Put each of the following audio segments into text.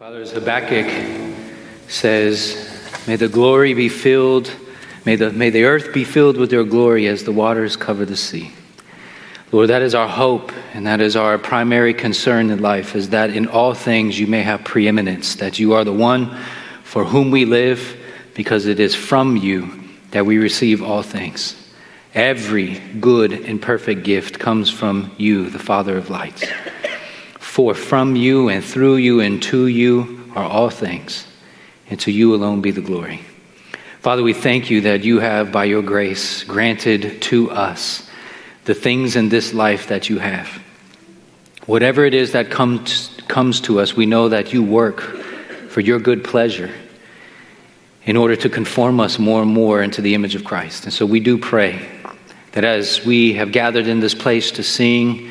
Father, as Habakkuk says, May the glory be filled, may the, may the earth be filled with your glory as the waters cover the sea. Lord, that is our hope, and that is our primary concern in life, is that in all things you may have preeminence, that you are the one for whom we live, because it is from you that we receive all things. Every good and perfect gift comes from you, the Father of lights. For from you and through you and to you are all things, and to you alone be the glory. Father, we thank you that you have, by your grace, granted to us the things in this life that you have. Whatever it is that comes, comes to us, we know that you work for your good pleasure in order to conform us more and more into the image of Christ. And so we do pray that as we have gathered in this place to sing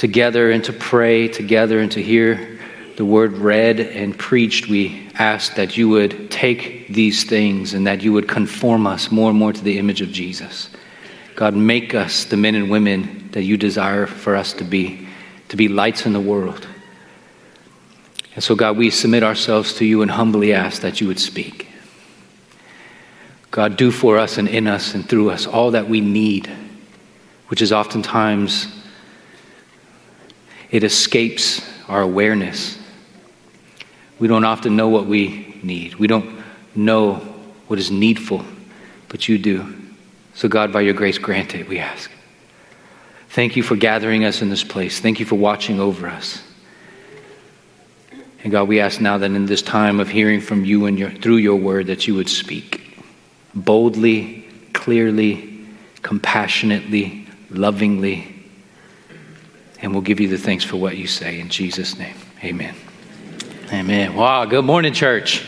together and to pray together and to hear the word read and preached, we ask that you would take these things and that you would conform us more and more to the image of Jesus. God, make us the men and women that you desire for us to be, to be lights in the world. And so, God, we submit ourselves to you and humbly ask that you would speak. God, do for us and in us and through us all that we need, which is oftentimes it escapes our awareness. We don't often know what we need. We don't know what is needful, but you do. So, God, by your grace, grant it, we ask. Thank you for gathering us in this place. Thank you for watching over us. And God, we ask now that in this time of hearing from you and your, through your word, that you would speak boldly, clearly, compassionately, lovingly. And we'll give you the thanks for what you say. In Jesus' name, amen. Amen. Wow, good morning, church.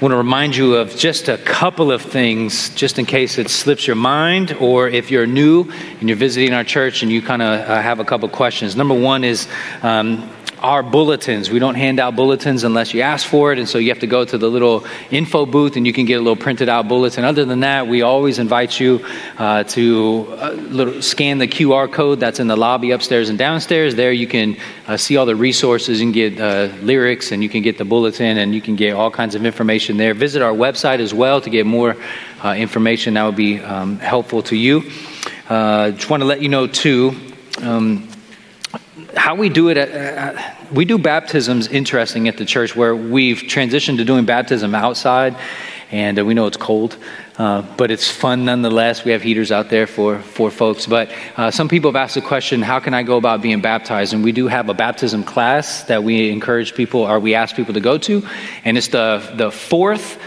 I want to remind you of just a couple of things, just in case it slips your mind, or if you're new and you're visiting our church and you kind of uh, have a couple questions. Number one is um, our bulletins. We don't hand out bulletins unless you ask for it, and so you have to go to the little info booth and you can get a little printed out bulletin. Other than that, we always invite you uh, to uh, little, scan the QR code that's in the lobby upstairs and downstairs. There you can uh, see all the resources and get uh, lyrics, and you can get the bulletin, and you can get all kinds of information there. Visit our website as well to get more uh, information that would be um, helpful to you. Uh, just want to let you know, too. Um, how we do it, at, uh, we do baptisms interesting at the church where we've transitioned to doing baptism outside, and uh, we know it's cold, uh, but it's fun nonetheless. We have heaters out there for, for folks. But uh, some people have asked the question, how can I go about being baptized? And we do have a baptism class that we encourage people, or we ask people to go to, and it's the, the fourth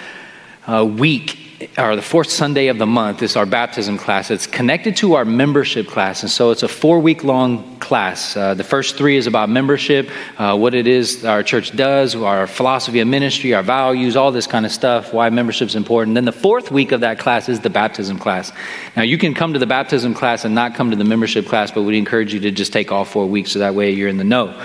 uh, week or the fourth Sunday of the month is our baptism class. It's connected to our membership class, and so it's a four week long class. Uh, the first three is about membership, uh, what it is our church does, our philosophy of ministry, our values, all this kind of stuff, why membership is important. Then the fourth week of that class is the baptism class. Now, you can come to the baptism class and not come to the membership class, but we encourage you to just take all four weeks so that way you're in the know.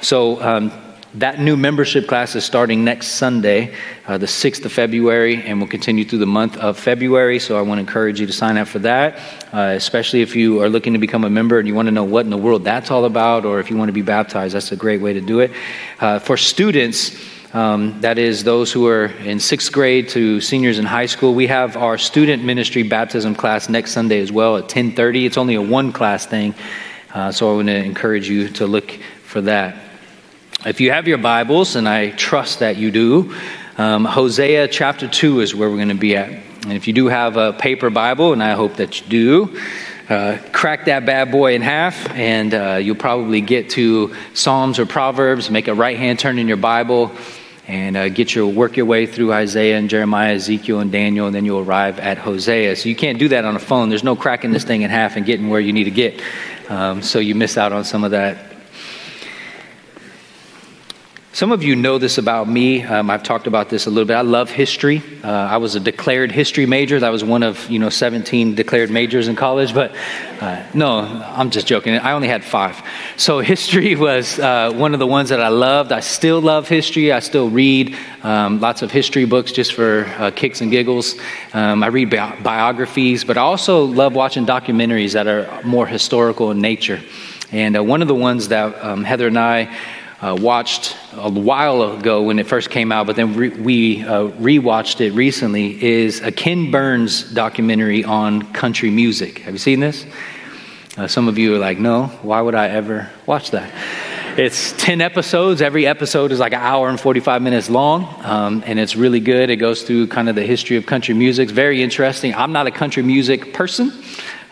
So, um, that new membership class is starting next Sunday, uh, the 6th of February, and will continue through the month of February. So I want to encourage you to sign up for that, uh, especially if you are looking to become a member and you want to know what in the world that's all about, or if you want to be baptized, that's a great way to do it. Uh, for students, um, that is those who are in sixth grade to seniors in high school. We have our student ministry baptism class next Sunday as well at 10:30. It's only a one class thing, uh, so I want to encourage you to look for that. If you have your Bibles, and I trust that you do, um, Hosea chapter 2 is where we're going to be at. And if you do have a paper Bible, and I hope that you do, uh, crack that bad boy in half, and uh, you'll probably get to Psalms or Proverbs. Make a right hand turn in your Bible, and uh, get your work your way through Isaiah and Jeremiah, Ezekiel, and Daniel, and then you'll arrive at Hosea. So you can't do that on a phone. There's no cracking this thing in half and getting where you need to get. Um, so you miss out on some of that some of you know this about me. Um, I've talked about this a little bit. I love history. Uh, I was a declared history major. That was one of you know 17 declared majors in college. But uh, no, I'm just joking. I only had five. So history was uh, one of the ones that I loved. I still love history. I still read um, lots of history books just for uh, kicks and giggles. Um, I read bi- biographies, but I also love watching documentaries that are more historical in nature. And uh, one of the ones that um, Heather and I uh, watched a while ago when it first came out, but then re- we uh, rewatched it recently, is a Ken Burns documentary on country music. Have you seen this? Uh, some of you are like, no, why would I ever watch that? It's 10 episodes. Every episode is like an hour and 45 minutes long, um, and it's really good. It goes through kind of the history of country music. It's very interesting. I'm not a country music person.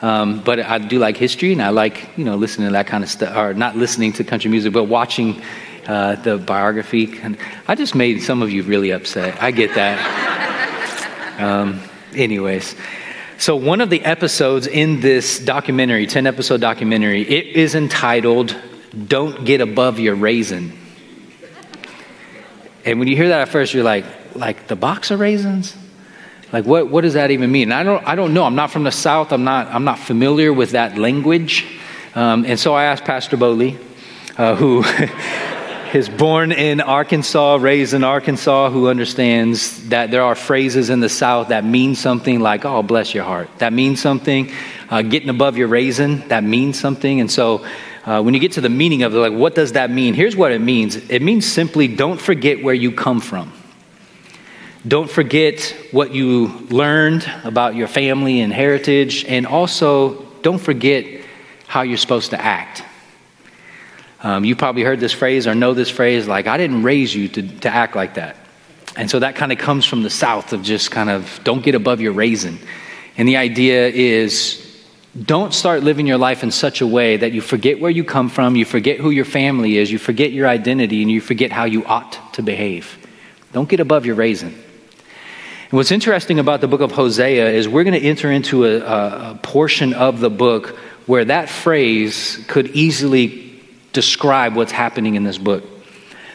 Um, but I do like history, and I like you know listening to that kind of stuff, or not listening to country music, but watching uh, the biography. And I just made some of you really upset. I get that. um, anyways, so one of the episodes in this documentary, ten episode documentary, it is entitled "Don't Get Above Your Raisin." And when you hear that at first, you're like, like the box of raisins? Like, what, what does that even mean? I don't, I don't know. I'm not from the South. I'm not, I'm not familiar with that language. Um, and so I asked Pastor Bowley, uh, who is born in Arkansas, raised in Arkansas, who understands that there are phrases in the South that mean something like, oh, bless your heart. That means something. Uh, getting above your raisin, that means something. And so uh, when you get to the meaning of it, like, what does that mean? Here's what it means it means simply don't forget where you come from. Don't forget what you learned about your family and heritage, and also don't forget how you're supposed to act. Um, you probably heard this phrase or know this phrase like, I didn't raise you to, to act like that. And so that kind of comes from the South of just kind of don't get above your raisin. And the idea is don't start living your life in such a way that you forget where you come from, you forget who your family is, you forget your identity, and you forget how you ought to behave. Don't get above your raisin. What's interesting about the book of Hosea is we're going to enter into a, a, portion of the book where that phrase could easily describe what's happening in this book.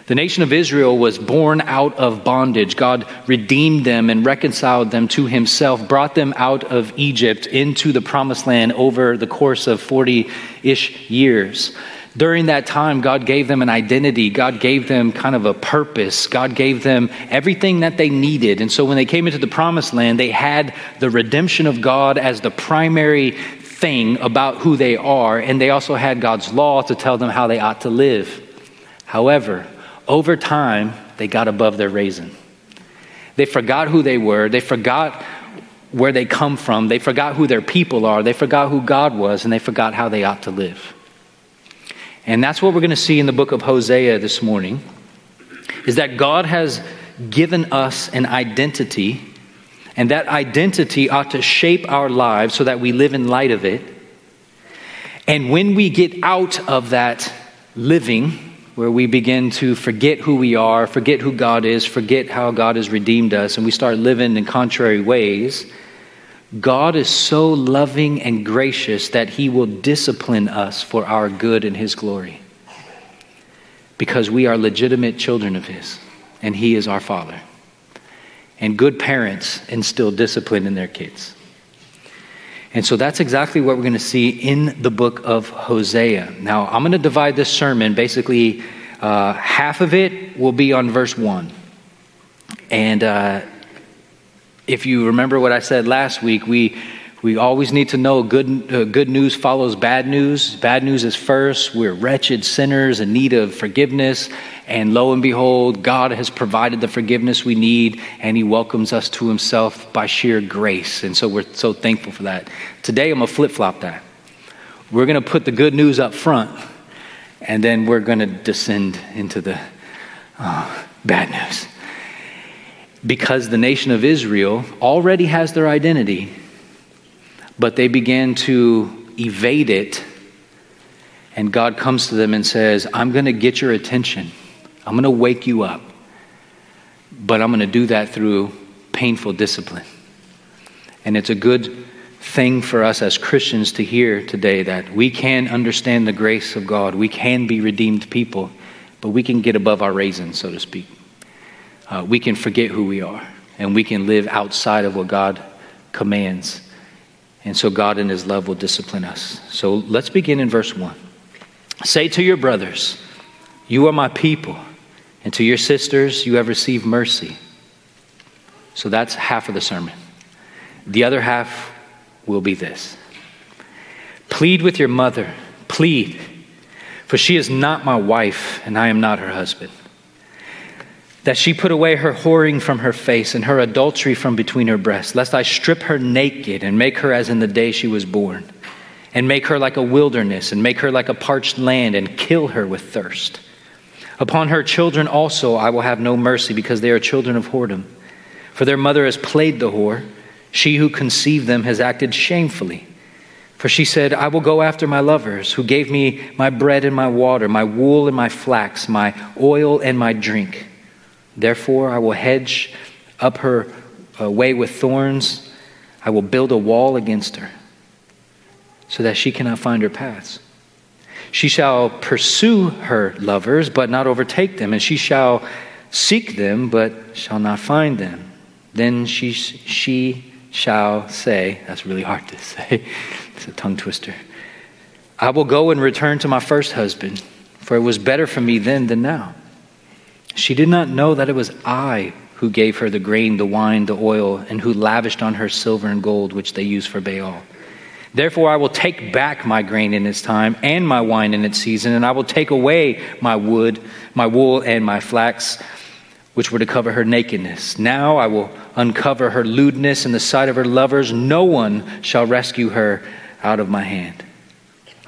The nation of Israel was born out of bondage. God redeemed them and reconciled them to himself, brought them out of Egypt into the promised land over the course of 40 ish years. During that time, God gave them an identity. God gave them kind of a purpose. God gave them everything that they needed. And so when they came into the promised land, they had the redemption of God as the primary thing about who they are. And they also had God's law to tell them how they ought to live. However, over time, they got above their raisin. They forgot who they were. They forgot where they come from. They forgot who their people are. They forgot who God was, and they forgot how they ought to live. And that's what we're going to see in the book of Hosea this morning is that God has given us an identity and that identity ought to shape our lives so that we live in light of it. And when we get out of that living, where we begin to forget who we are, forget who God is, forget how God has redeemed us, and we start living in contrary ways, God is so loving and gracious that he will discipline us for our good and his glory. Because we are legitimate children of his, and he is our father. And good parents instill discipline in their kids. And so that's exactly what we're going to see in the book of Hosea. Now, I'm going to divide this sermon. Basically, uh, half of it will be on verse 1. And uh, if you remember what I said last week, we, we always need to know good, uh, good news follows bad news. Bad news is first. We're wretched sinners in need of forgiveness. And lo and behold, God has provided the forgiveness we need, and He welcomes us to Himself by sheer grace. And so we're so thankful for that. Today, I'm going to flip flop that. We're going to put the good news up front, and then we're going to descend into the uh, bad news because the nation of Israel already has their identity, but they began to evade it. And God comes to them and says, I'm going to get your attention. I'm going to wake you up. But I'm going to do that through painful discipline. And it's a good thing for us as Christians to hear today that we can understand the grace of God. We can be redeemed people, but we can get above our raisins, so to speak uh, we can forget who we are and we can live outside of what God commands. And so God in His love will discipline us. So let's begin in verse 1. Say to your brothers, You are my people, and to your sisters, you have received mercy. So that's half of the sermon. The other half will be this Plead with your mother, plead For she is not my wife, and I am not her husband. That she put away her whoring from her face and her adultery from between her breasts, lest I strip her naked and make her as in the day she was born, and make her like a wilderness, and make her like a parched land, and kill her with thirst. Upon her children also I will have no mercy, because they are children of whoredom. For their mother has played the whore, she who conceived them has acted shamefully. For she said, I will go after my lovers, who gave me my bread and my water, my wool and my flax, my oil and my drink. Therefore, I will hedge up her uh, way with thorns. I will build a wall against her, so that she cannot find her paths. She shall pursue her lovers, but not overtake them, and she shall seek them, but shall not find them. Then she, she shall say, that's really hard to say, it's a tongue twister. I will go and return to my first husband, for it was better for me then than now. She did not know that it was I who gave her the grain, the wine, the oil, and who lavished on her silver and gold, which they use for Baal. Therefore, I will take back my grain in its time and my wine in its season, and I will take away my wood, my wool, and my flax which were to cover her nakedness. Now I will uncover her lewdness in the sight of her lovers. No one shall rescue her out of my hand.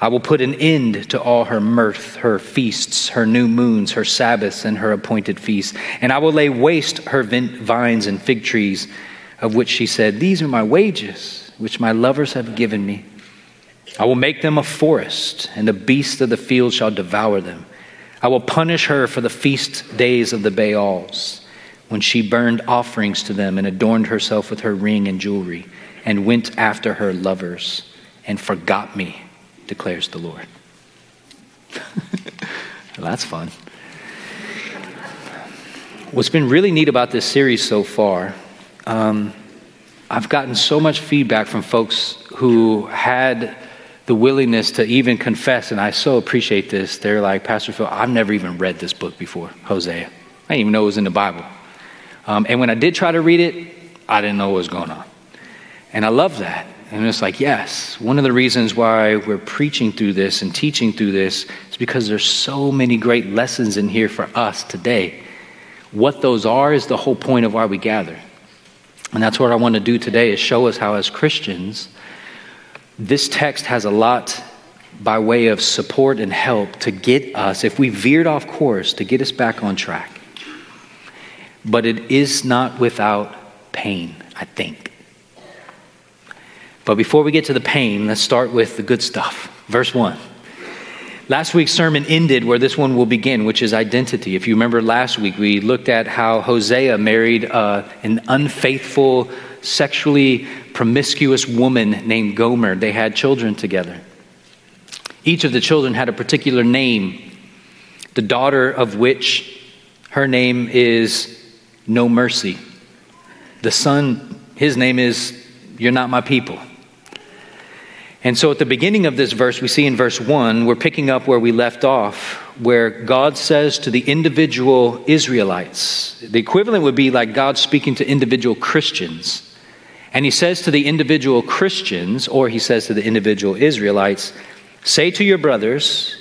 I will put an end to all her mirth, her feasts, her new moons, her Sabbaths, and her appointed feasts. And I will lay waste her vines and fig trees, of which she said, These are my wages, which my lovers have given me. I will make them a forest, and the beasts of the field shall devour them. I will punish her for the feast days of the Baals, when she burned offerings to them and adorned herself with her ring and jewelry, and went after her lovers and forgot me, declares the Lord. well, that's fun. What's been really neat about this series so far, um, I've gotten so much feedback from folks who had the willingness to even confess, and I so appreciate this. They're like, Pastor Phil, I've never even read this book before, Hosea. I didn't even know it was in the Bible. Um, and when I did try to read it, I didn't know what was going on. And I love that. And it's like, yes, one of the reasons why we're preaching through this and teaching through this is because there's so many great lessons in here for us today. What those are is the whole point of why we gather. And that's what I want to do today is show us how as Christians – this text has a lot by way of support and help to get us, if we veered off course, to get us back on track. But it is not without pain, I think. But before we get to the pain, let's start with the good stuff. Verse 1. Last week's sermon ended where this one will begin, which is identity. If you remember last week, we looked at how Hosea married uh, an unfaithful, sexually promiscuous woman named Gomer. They had children together. Each of the children had a particular name, the daughter of which her name is No Mercy. The son, his name is You're Not My People. And so at the beginning of this verse, we see in verse 1, we're picking up where we left off, where God says to the individual Israelites, the equivalent would be like God speaking to individual Christians. And he says to the individual Christians, or he says to the individual Israelites, Say to your brothers,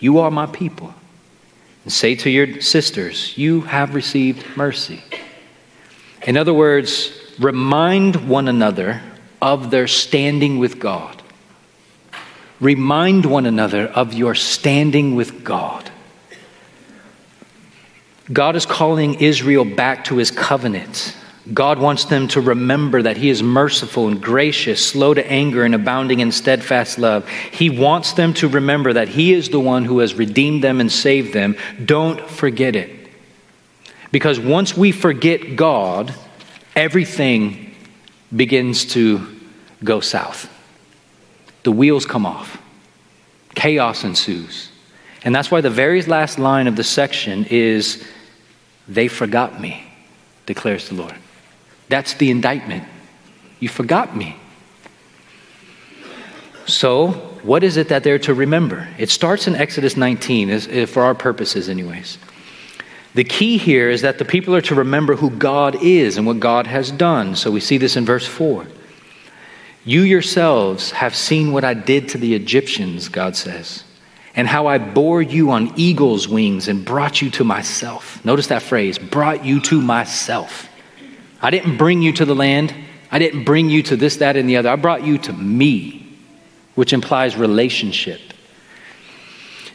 You are my people. And say to your sisters, You have received mercy. In other words, remind one another of their standing with God. Remind one another of your standing with God. God is calling Israel back to his covenant. God wants them to remember that He is merciful and gracious, slow to anger, and abounding in steadfast love. He wants them to remember that He is the one who has redeemed them and saved them. Don't forget it. Because once we forget God, everything begins to go south. The wheels come off, chaos ensues. And that's why the very last line of the section is, They forgot me, declares the Lord. That's the indictment. You forgot me. So, what is it that they're to remember? It starts in Exodus 19, for our purposes, anyways. The key here is that the people are to remember who God is and what God has done. So we see this in verse 4. You yourselves have seen what I did to the Egyptians, God says, and how I bore you on eagle's wings and brought you to myself. Notice that phrase brought you to myself. I didn't bring you to the land, I didn't bring you to this, that, and the other. I brought you to me, which implies relationship.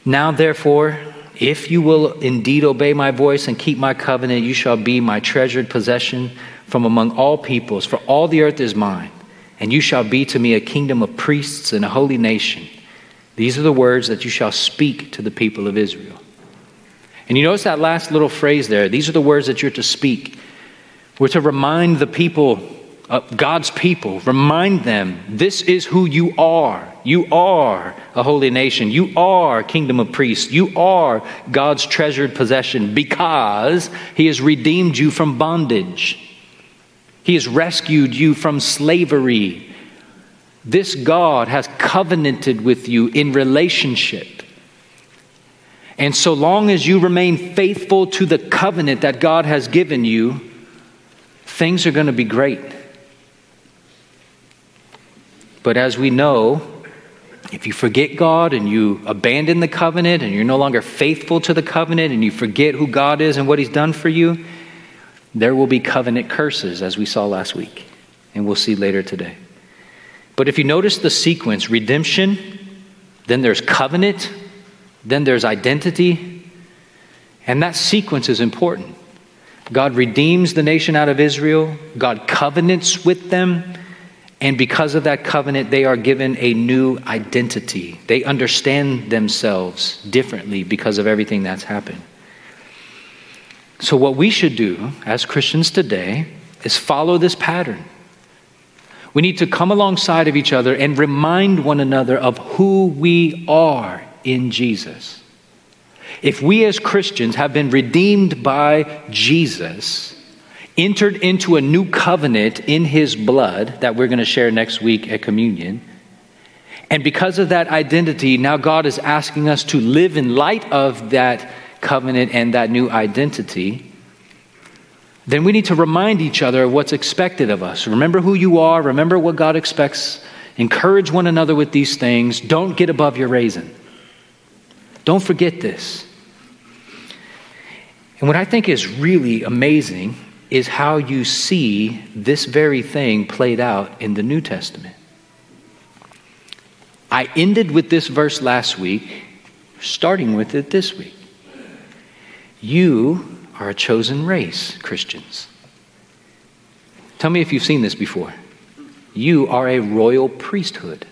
Now, therefore, if you will indeed obey my voice and keep my covenant, you shall be my treasured possession from among all peoples, for all the earth is mine, and you shall be to me a kingdom of priests and a holy nation. These are the words that you shall speak to the people of Israel. And you notice that last little phrase there. These are the words that you're to speak. We're to remind the people, uh, God's people, remind them this is who you are. You are a holy nation. You are kingdom of priests. You are God's treasured possession because He has redeemed you from bondage. He has rescued you from slavery. This God has covenanted with you in relationship. And so long as you remain faithful to the covenant that God has given you, things are going to be great. But as we know, if you forget God and you abandon the covenant and you're no longer faithful to the covenant and you forget who God is and what He's done for you, there will be covenant curses, as we saw last week, and we'll see later today. But if you notice the sequence redemption, then there's covenant, then there's identity, and that sequence is important. God redeems the nation out of Israel, God covenants with them, and because of that covenant, they are given a new identity. They understand themselves differently because of everything that's happened. So, what we should do as Christians today is follow this pattern. We need to come alongside of each other and remind one another of who we are in Jesus. If we as Christians have been redeemed by Jesus, entered into a new covenant in his blood that we're going to share next week at communion. And because of that identity, now God is asking us to live in light of that covenant and that new identity. Then we need to remind each other of what's expected of us. Remember who you are, remember what God expects. Encourage one another with these things. Don't get above your raisin. Don't forget this. And what I think is really amazing is how you see this very thing played out in the New Testament. I ended with this verse last week, starting with it this week. You are a chosen race, Christians. Tell me if you've seen this before. You are a royal priesthood.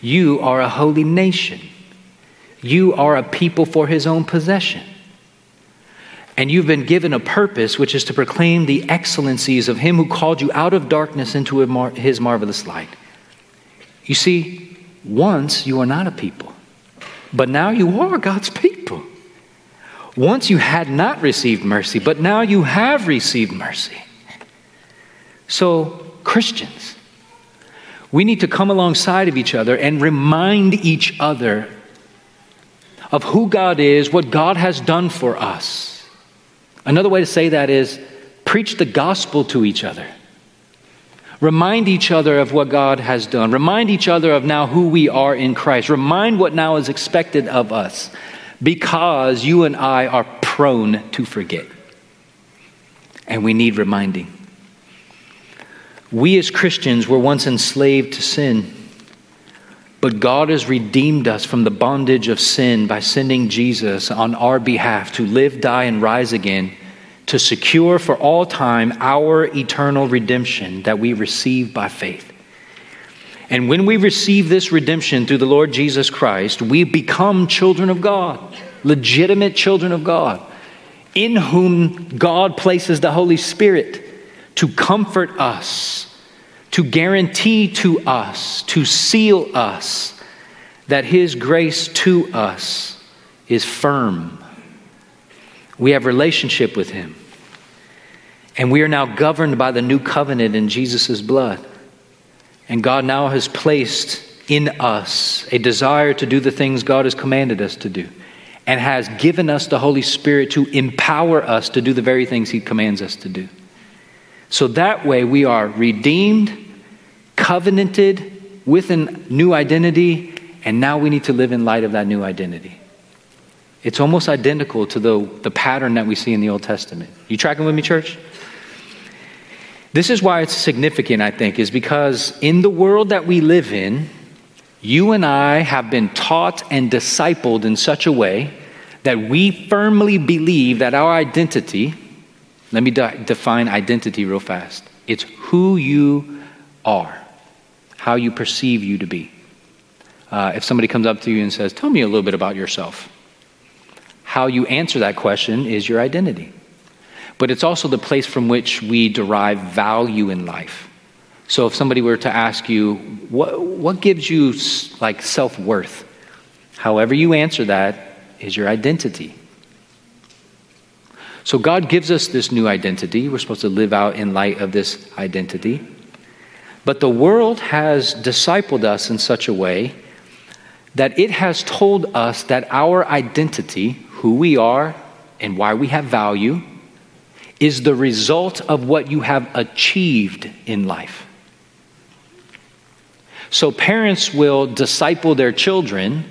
You are a holy nation. You are a people for his own possession. And you've been given a purpose, which is to proclaim the excellencies of Him who called you out of darkness into His marvelous light. You see, once you were not a people, but now you are God's people. Once you had not received mercy, but now you have received mercy. So, Christians, we need to come alongside of each other and remind each other of who God is, what God has done for us Another way to say that is preach the gospel to each other. Remind each other of what God has done. Remind each other of now who we are in Christ. Remind what now is expected of us because you and I are prone to forget. And we need reminding. We as Christians were once enslaved to sin. But God has redeemed us from the bondage of sin by sending Jesus on our behalf to live, die, and rise again to secure for all time our eternal redemption that we receive by faith. And when we receive this redemption through the Lord Jesus Christ, we become children of God, legitimate children of God, in whom God places the Holy Spirit to comfort us to guarantee to us, to seal us, that His grace to us is firm. We have relationship with Him. And we are now governed by the new covenant in Jesus' blood. And God now has placed in us a desire to do the things God has commanded us to do and has given us the Holy Spirit to empower us to do the very things He commands us to do. So that way we are redeemed covenanted with a new identity, And now we need to live in light of that new identity. It's almost identical to the, the pattern that we see in the Old Testament. You tracking with me, church? This is why it's significant, I think, is because in the world that we live in, you and I have been taught and discipled in such a way that we firmly believe that our identity, let me de- define identity real fast. It's who you are, how you perceive you to be. Uh, if somebody comes up to you and says, Tell me a little bit about yourself, how you answer that question is your identity. But it's also the place from which we derive value in life. So if somebody were to ask you, what, what gives you like self worth? However, you answer that is your identity. So God gives us this new identity. We're supposed to live out in light of this identity. But the world has discipled us in such a way that it has told us that our identity, who we are and why we have value, is the result of what you have achieved in life. So parents will disciple their children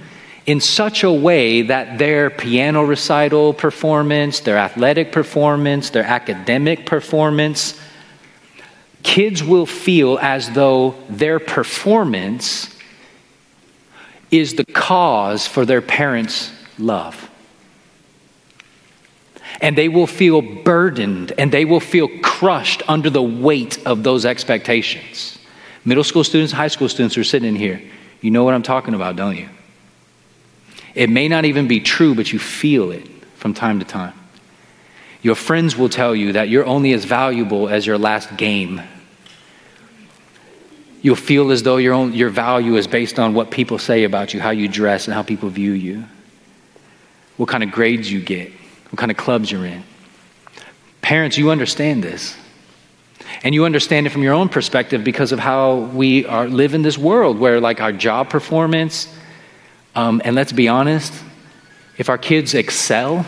in such a way that their piano recital performance, their athletic performance, their academic performance, kids will feel as though their performance is the cause for their parents' love. And they will feel burdened and they will feel crushed under the weight of those expectations. Middle school students, high school students are sitting in here, you know what I'm talking about, don't you? It may not even be true, but you feel it from time to time. Your friends will tell you that you're only as valuable as your last game. You'll feel as though your, own, your value is based on what people say about you, how you dress, and how people view you, what kind of grades you get, what kind of clubs you're in. Parents, you understand this. And you understand it from your own perspective because of how we are, live in this world where, like, our job performance, um, and let's be honest, if our kids excel,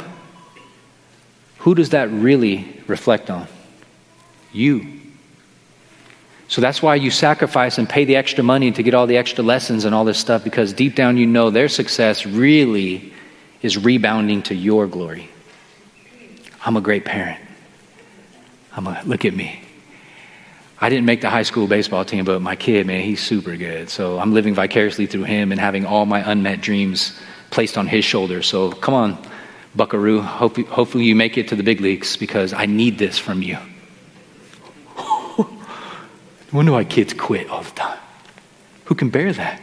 who does that really reflect on? You. So that's why you sacrifice and pay the extra money to get all the extra lessons and all this stuff because deep down you know their success really is rebounding to your glory. I'm a great parent. I'm a, look at me. I didn't make the high school baseball team, but my kid, man, he's super good. So I'm living vicariously through him and having all my unmet dreams placed on his shoulders. So come on, Buckaroo. Hope, hopefully you make it to the big leagues because I need this from you. wonder why kids quit all the time. Who can bear that?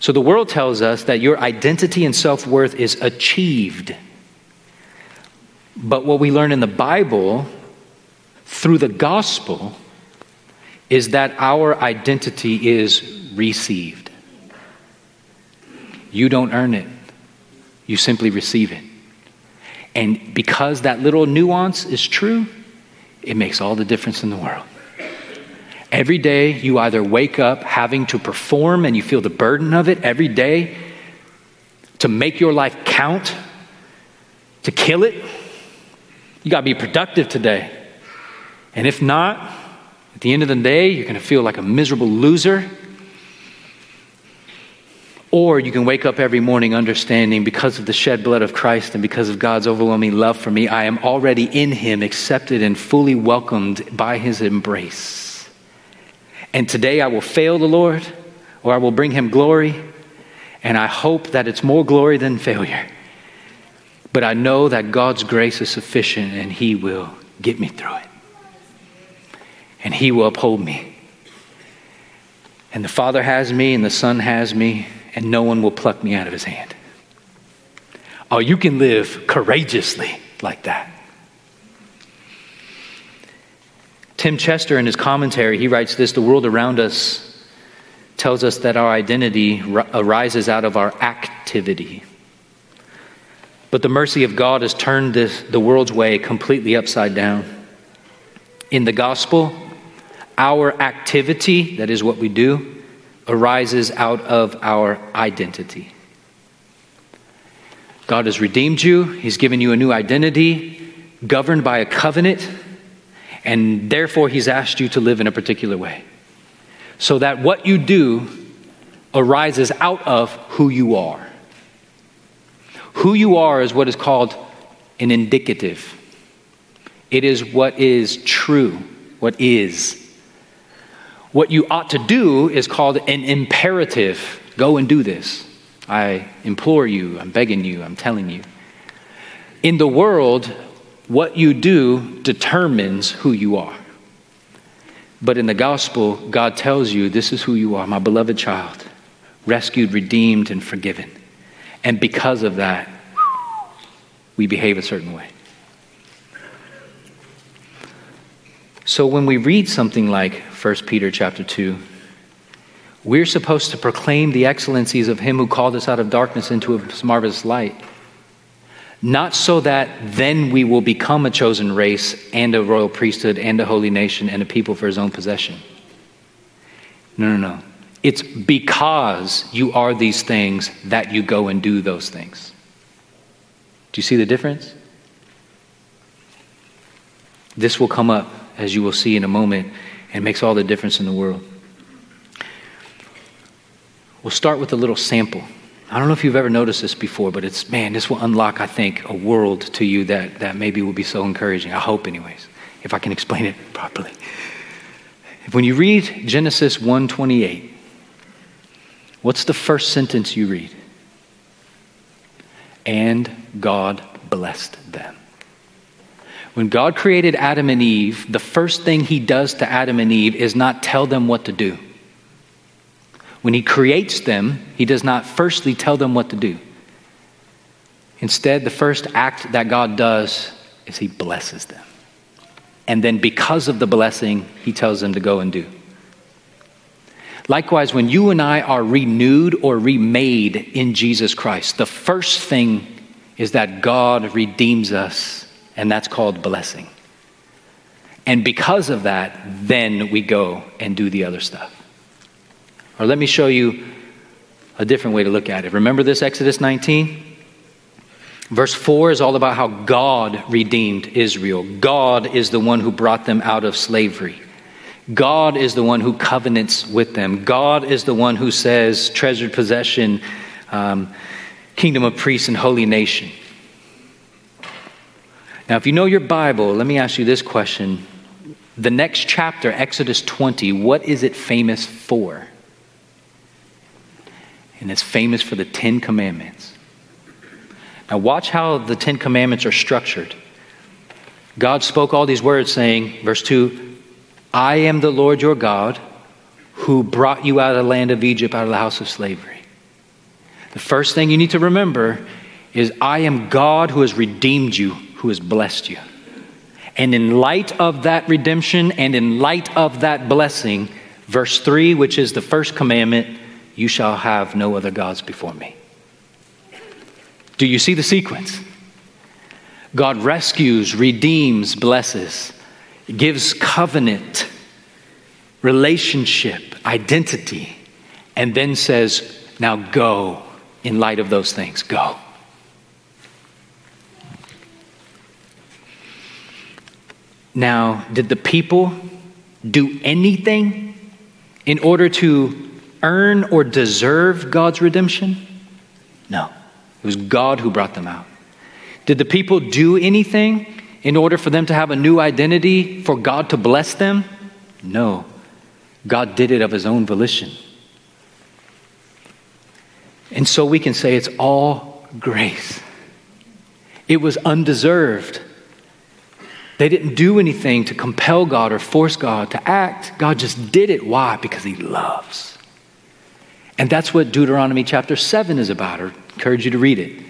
So the world tells us that your identity and self worth is achieved. But what we learn in the Bible through the gospel is that our identity is received. You don't earn it, you simply receive it. And because that little nuance is true, it makes all the difference in the world. Every day you either wake up having to perform and you feel the burden of it every day to make your life count, to kill it. You got to be productive today. And if not, at the end of the day, you're going to feel like a miserable loser. Or you can wake up every morning understanding because of the shed blood of Christ and because of God's overwhelming love for me, I am already in Him, accepted and fully welcomed by His embrace. And today I will fail the Lord or I will bring Him glory. And I hope that it's more glory than failure. But I know that God's grace is sufficient and He will get me through it and he will uphold me. And the Father has me, and the Son has me, and no one will pluck me out of his hand. Oh, you can live courageously like that. Tim Chester, in his commentary, he writes this The world around us tells us that our identity arises out of our activity. But the mercy of God has turned this, the world's way completely upside down. In the gospel, our activity, that is what we do, arises out of our identity. God has redeemed you, He's given you a new identity, governed by a covenant, and therefore He's asked you to live in a particular way. So that what you do arises out of who you are. Who you are is what is called an indicative. It is what is true, what is. What you ought to do is called an imperative. Go and do this. I implore you, I'm begging you, I'm telling you. In the world, what you do determines who you are. But in the gospel, God tells you, This is who you are, my beloved child, rescued, redeemed, and forgiven. And because of that, we behave a certain way. So when we read something like 1 Peter chapter 2, we're supposed to proclaim the excellencies of him who called us out of darkness into a marvelous light. Not so that then we will become a chosen race and a royal priesthood and a holy nation and a people for his own possession. No, no, no. It's because you are these things that you go and do those things. Do you see the difference? This will come up as you will see in a moment, and makes all the difference in the world. We'll start with a little sample. I don't know if you've ever noticed this before, but it's, man, this will unlock, I think, a world to you that, that maybe will be so encouraging. I hope, anyways, if I can explain it properly. When you read Genesis 1:28, what's the first sentence you read? And God blessed them. When God created Adam and Eve, the first thing he does to Adam and Eve is not tell them what to do. When he creates them, he does not firstly tell them what to do. Instead, the first act that God does is he blesses them. And then, because of the blessing, he tells them to go and do. Likewise, when you and I are renewed or remade in Jesus Christ, the first thing is that God redeems us and that's called blessing. And because of that, then we go and do the other stuff. Or let me show you a different way to look at it. Remember this Exodus 19? Verse 4 is all about how God redeemed Israel. God is the one who brought them out of slavery. God is the one who covenants with them. God is the one who says, treasured possession, um, kingdom of priests, and holy nation. Now, if you know your Bible, let me ask you this question. The next chapter, Exodus 20, what is it famous for? And it's famous for the Ten Commandments. Now, watch how the Ten Commandments are structured. God spoke all these words, saying, verse 2, I am the Lord your God who brought you out of the land of Egypt, out of the house of slavery. The first thing you need to remember is, I am God who has redeemed you who has blessed you. And in light of that redemption and in light of that blessing, verse 3, which is the first commandment, you shall have no other gods before me. Do you see the sequence? God rescues, redeems, blesses, gives covenant, relationship, identity, and then says, Now go in light of those things. Go. Now, did the people do anything in order to earn or deserve God's redemption? No. It was God who brought them out. Did the people do anything in order for them to have a new identity, for God to bless them? No. God did it of his own volition. And so we can say it's all grace. It was undeserved. They didn't do anything to compel God or force God to act. God just did it. Why? Because He loves. And that's what Deuteronomy chapter 7 is about. I encourage you to read it.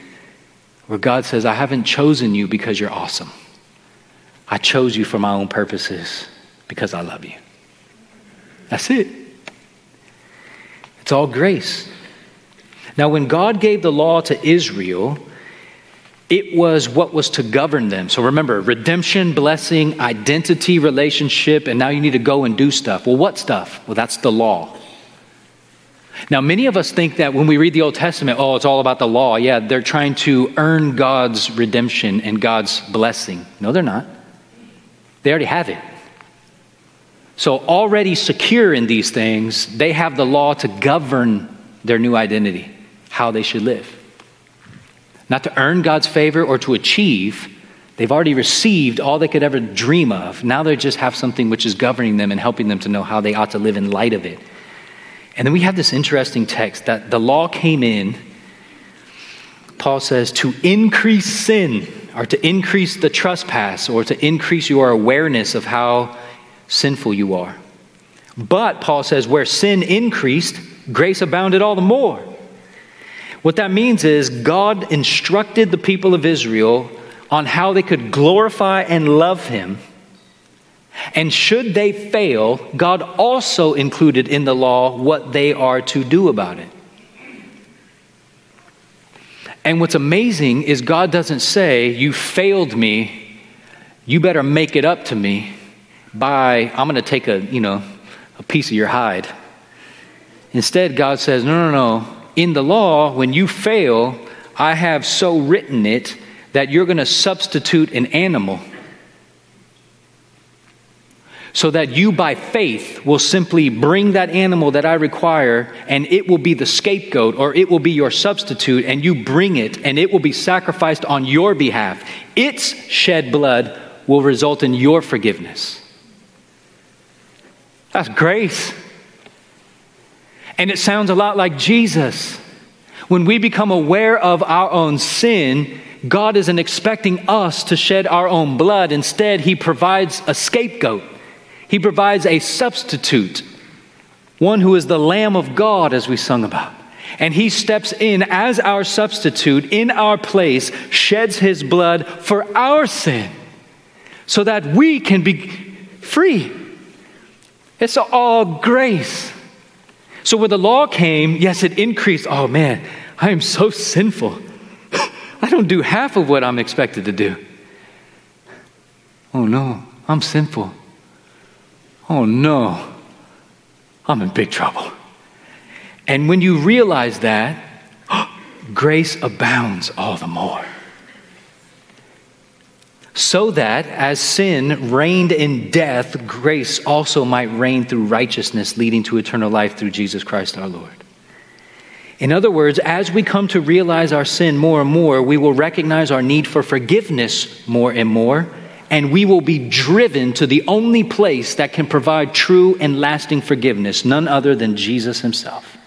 Where God says, I haven't chosen you because you're awesome. I chose you for my own purposes because I love you. That's it. It's all grace. Now, when God gave the law to Israel, it was what was to govern them. So remember, redemption, blessing, identity, relationship, and now you need to go and do stuff. Well, what stuff? Well, that's the law. Now, many of us think that when we read the Old Testament, oh, it's all about the law. Yeah, they're trying to earn God's redemption and God's blessing. No, they're not. They already have it. So, already secure in these things, they have the law to govern their new identity, how they should live. Not to earn God's favor or to achieve. They've already received all they could ever dream of. Now they just have something which is governing them and helping them to know how they ought to live in light of it. And then we have this interesting text that the law came in, Paul says, to increase sin or to increase the trespass or to increase your awareness of how sinful you are. But, Paul says, where sin increased, grace abounded all the more. What that means is God instructed the people of Israel on how they could glorify and love Him. And should they fail, God also included in the law what they are to do about it. And what's amazing is God doesn't say, You failed me, you better make it up to me by, I'm going to take a, you know, a piece of your hide. Instead, God says, No, no, no. In the law, when you fail, I have so written it that you're going to substitute an animal so that you by faith will simply bring that animal that I require and it will be the scapegoat or it will be your substitute and you bring it and it will be sacrificed on your behalf. Its shed blood will result in your forgiveness. That's grace. And it sounds a lot like Jesus. When we become aware of our own sin, God isn't expecting us to shed our own blood. Instead, He provides a scapegoat, He provides a substitute, one who is the Lamb of God, as we sung about. And He steps in as our substitute in our place, sheds His blood for our sin, so that we can be free. It's all grace. So when the law came, yes, it increased. Oh man, I am so sinful. I don't do half of what I'm expected to do. Oh no, I'm sinful. Oh no, I'm in big trouble. And when you realize that, grace abounds all the more so that as sin reigned in death, grace also might reign through righteousness, leading to eternal life through Jesus Christ our Lord. In other words, as we come to realize our sin more and more, we will recognize our need for forgiveness more and more, and we will be driven to the only place that can provide true and lasting forgiveness, none other than Jesus Himself.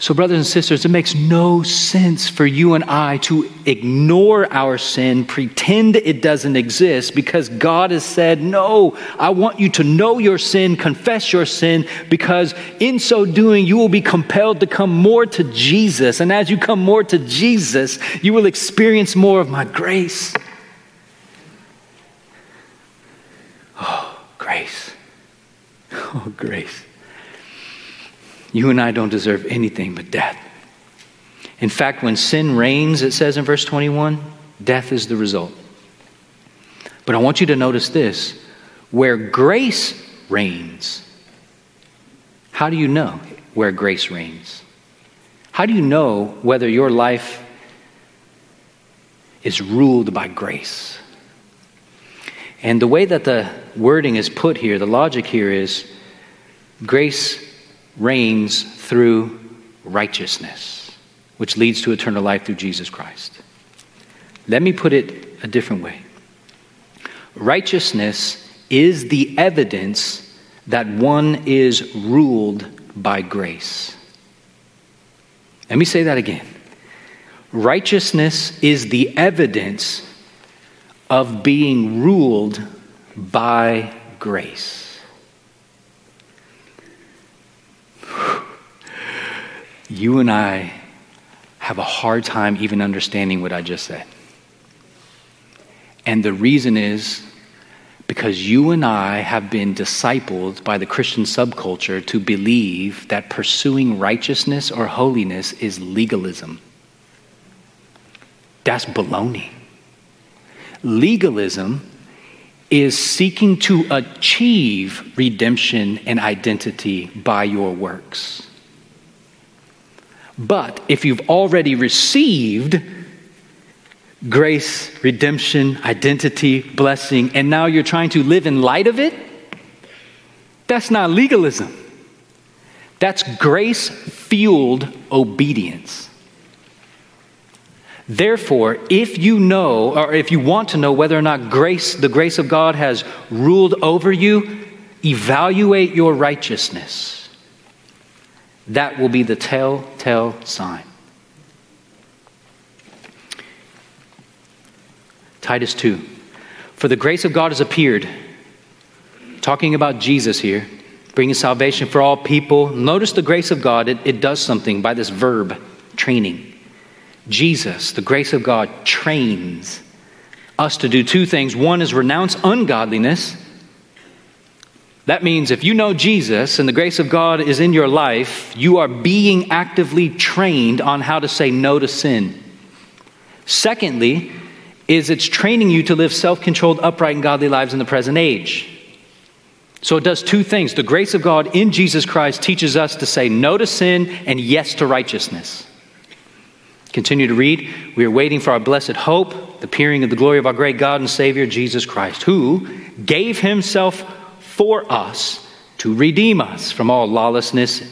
So, brothers and sisters, it makes no sense for you and I to ignore our sin, pretend it doesn't exist, because God has said, No, I want you to know your sin, confess your sin, because in so doing, you will be compelled to come more to Jesus. And as you come more to Jesus, you will experience more of my grace. Oh, grace. Oh, grace. You and I don't deserve anything but death. In fact, when sin reigns, it says in verse 21, death is the result. But I want you to notice this where grace reigns, how do you know where grace reigns? How do you know whether your life is ruled by grace? And the way that the wording is put here, the logic here is grace reigns through righteousness, which leads to eternal life through Jesus Christ. Let me put it a different way righteousness is the evidence that one is ruled by grace. Let me say that again. Righteousness is the evidence of being ruled by grace. you and I have a hard time even understanding what I just said. And the reason is because you and I have been discipled by the Christian subculture to believe that pursuing righteousness or holiness is legalism. That's baloney. Legalism is seeking to achieve redemption and identity by your works. But if you've already received grace, redemption, identity, blessing, and now you're trying to live in light of it, that's not legalism. That's grace fueled obedience. Therefore, if you know, or if you want to know whether or not grace, the grace of God has ruled over you, evaluate your righteousness. That will be the telltale sign. Titus 2. For the grace of God has appeared, talking about Jesus here, bringing salvation for all people. Notice the grace of God, it, it does something by this verb, training. Jesus, the grace of God, trains us to do two things. One is renounce ungodliness. That means if you know Jesus and the grace of God is in your life, you are being actively trained on how to say no to sin. Secondly, is it's training you to live self-controlled, upright and godly lives in the present age. So it does two things. The grace of God in Jesus Christ teaches us to say no to sin and yes to righteousness. Continue to read. We are waiting for our blessed hope, the appearing of the glory of our great God and Savior, Jesus Christ, who gave himself for us to redeem us from all lawlessness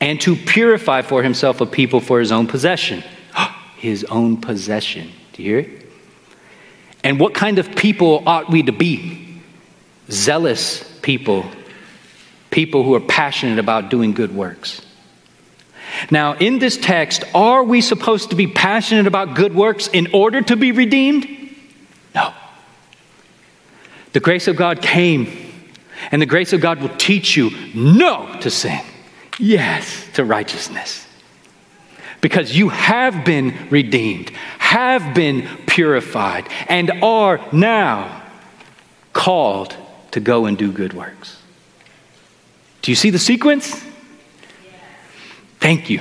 and to purify for himself a people for his own possession. his own possession. Do you hear it? And what kind of people ought we to be? Zealous people, people who are passionate about doing good works. Now, in this text, are we supposed to be passionate about good works in order to be redeemed? No. The grace of God came, and the grace of God will teach you no to sin, yes to righteousness. Because you have been redeemed, have been purified, and are now called to go and do good works. Do you see the sequence? Thank you.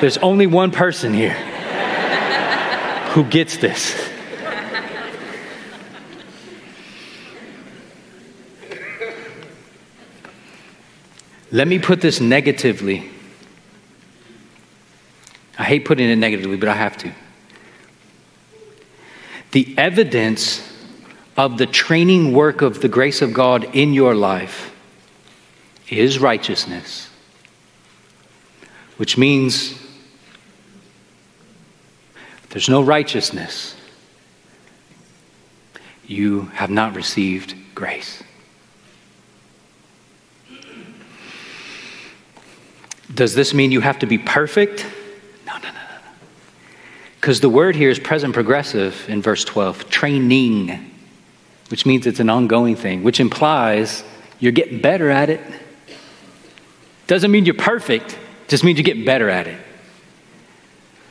There's only one person here who gets this. Let me put this negatively. I hate putting it negatively, but I have to. The evidence of the training work of the grace of God in your life is righteousness which means there's no righteousness. You have not received grace. Does this mean you have to be perfect? No, no, no, no. Because the word here is present progressive in verse 12, training, which means it's an ongoing thing, which implies you're getting better at it. Doesn't mean you're perfect, just means you get better at it.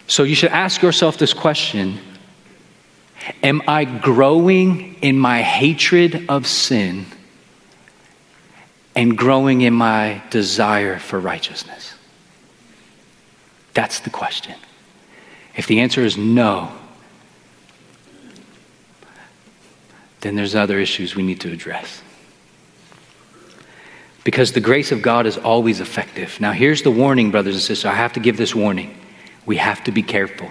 So you should ask yourself this question Am I growing in my hatred of sin and growing in my desire for righteousness? That's the question. If the answer is no, then there's other issues we need to address because the grace of God is always effective. Now, here's the warning, brothers and sisters. I have to give this warning. We have to be careful.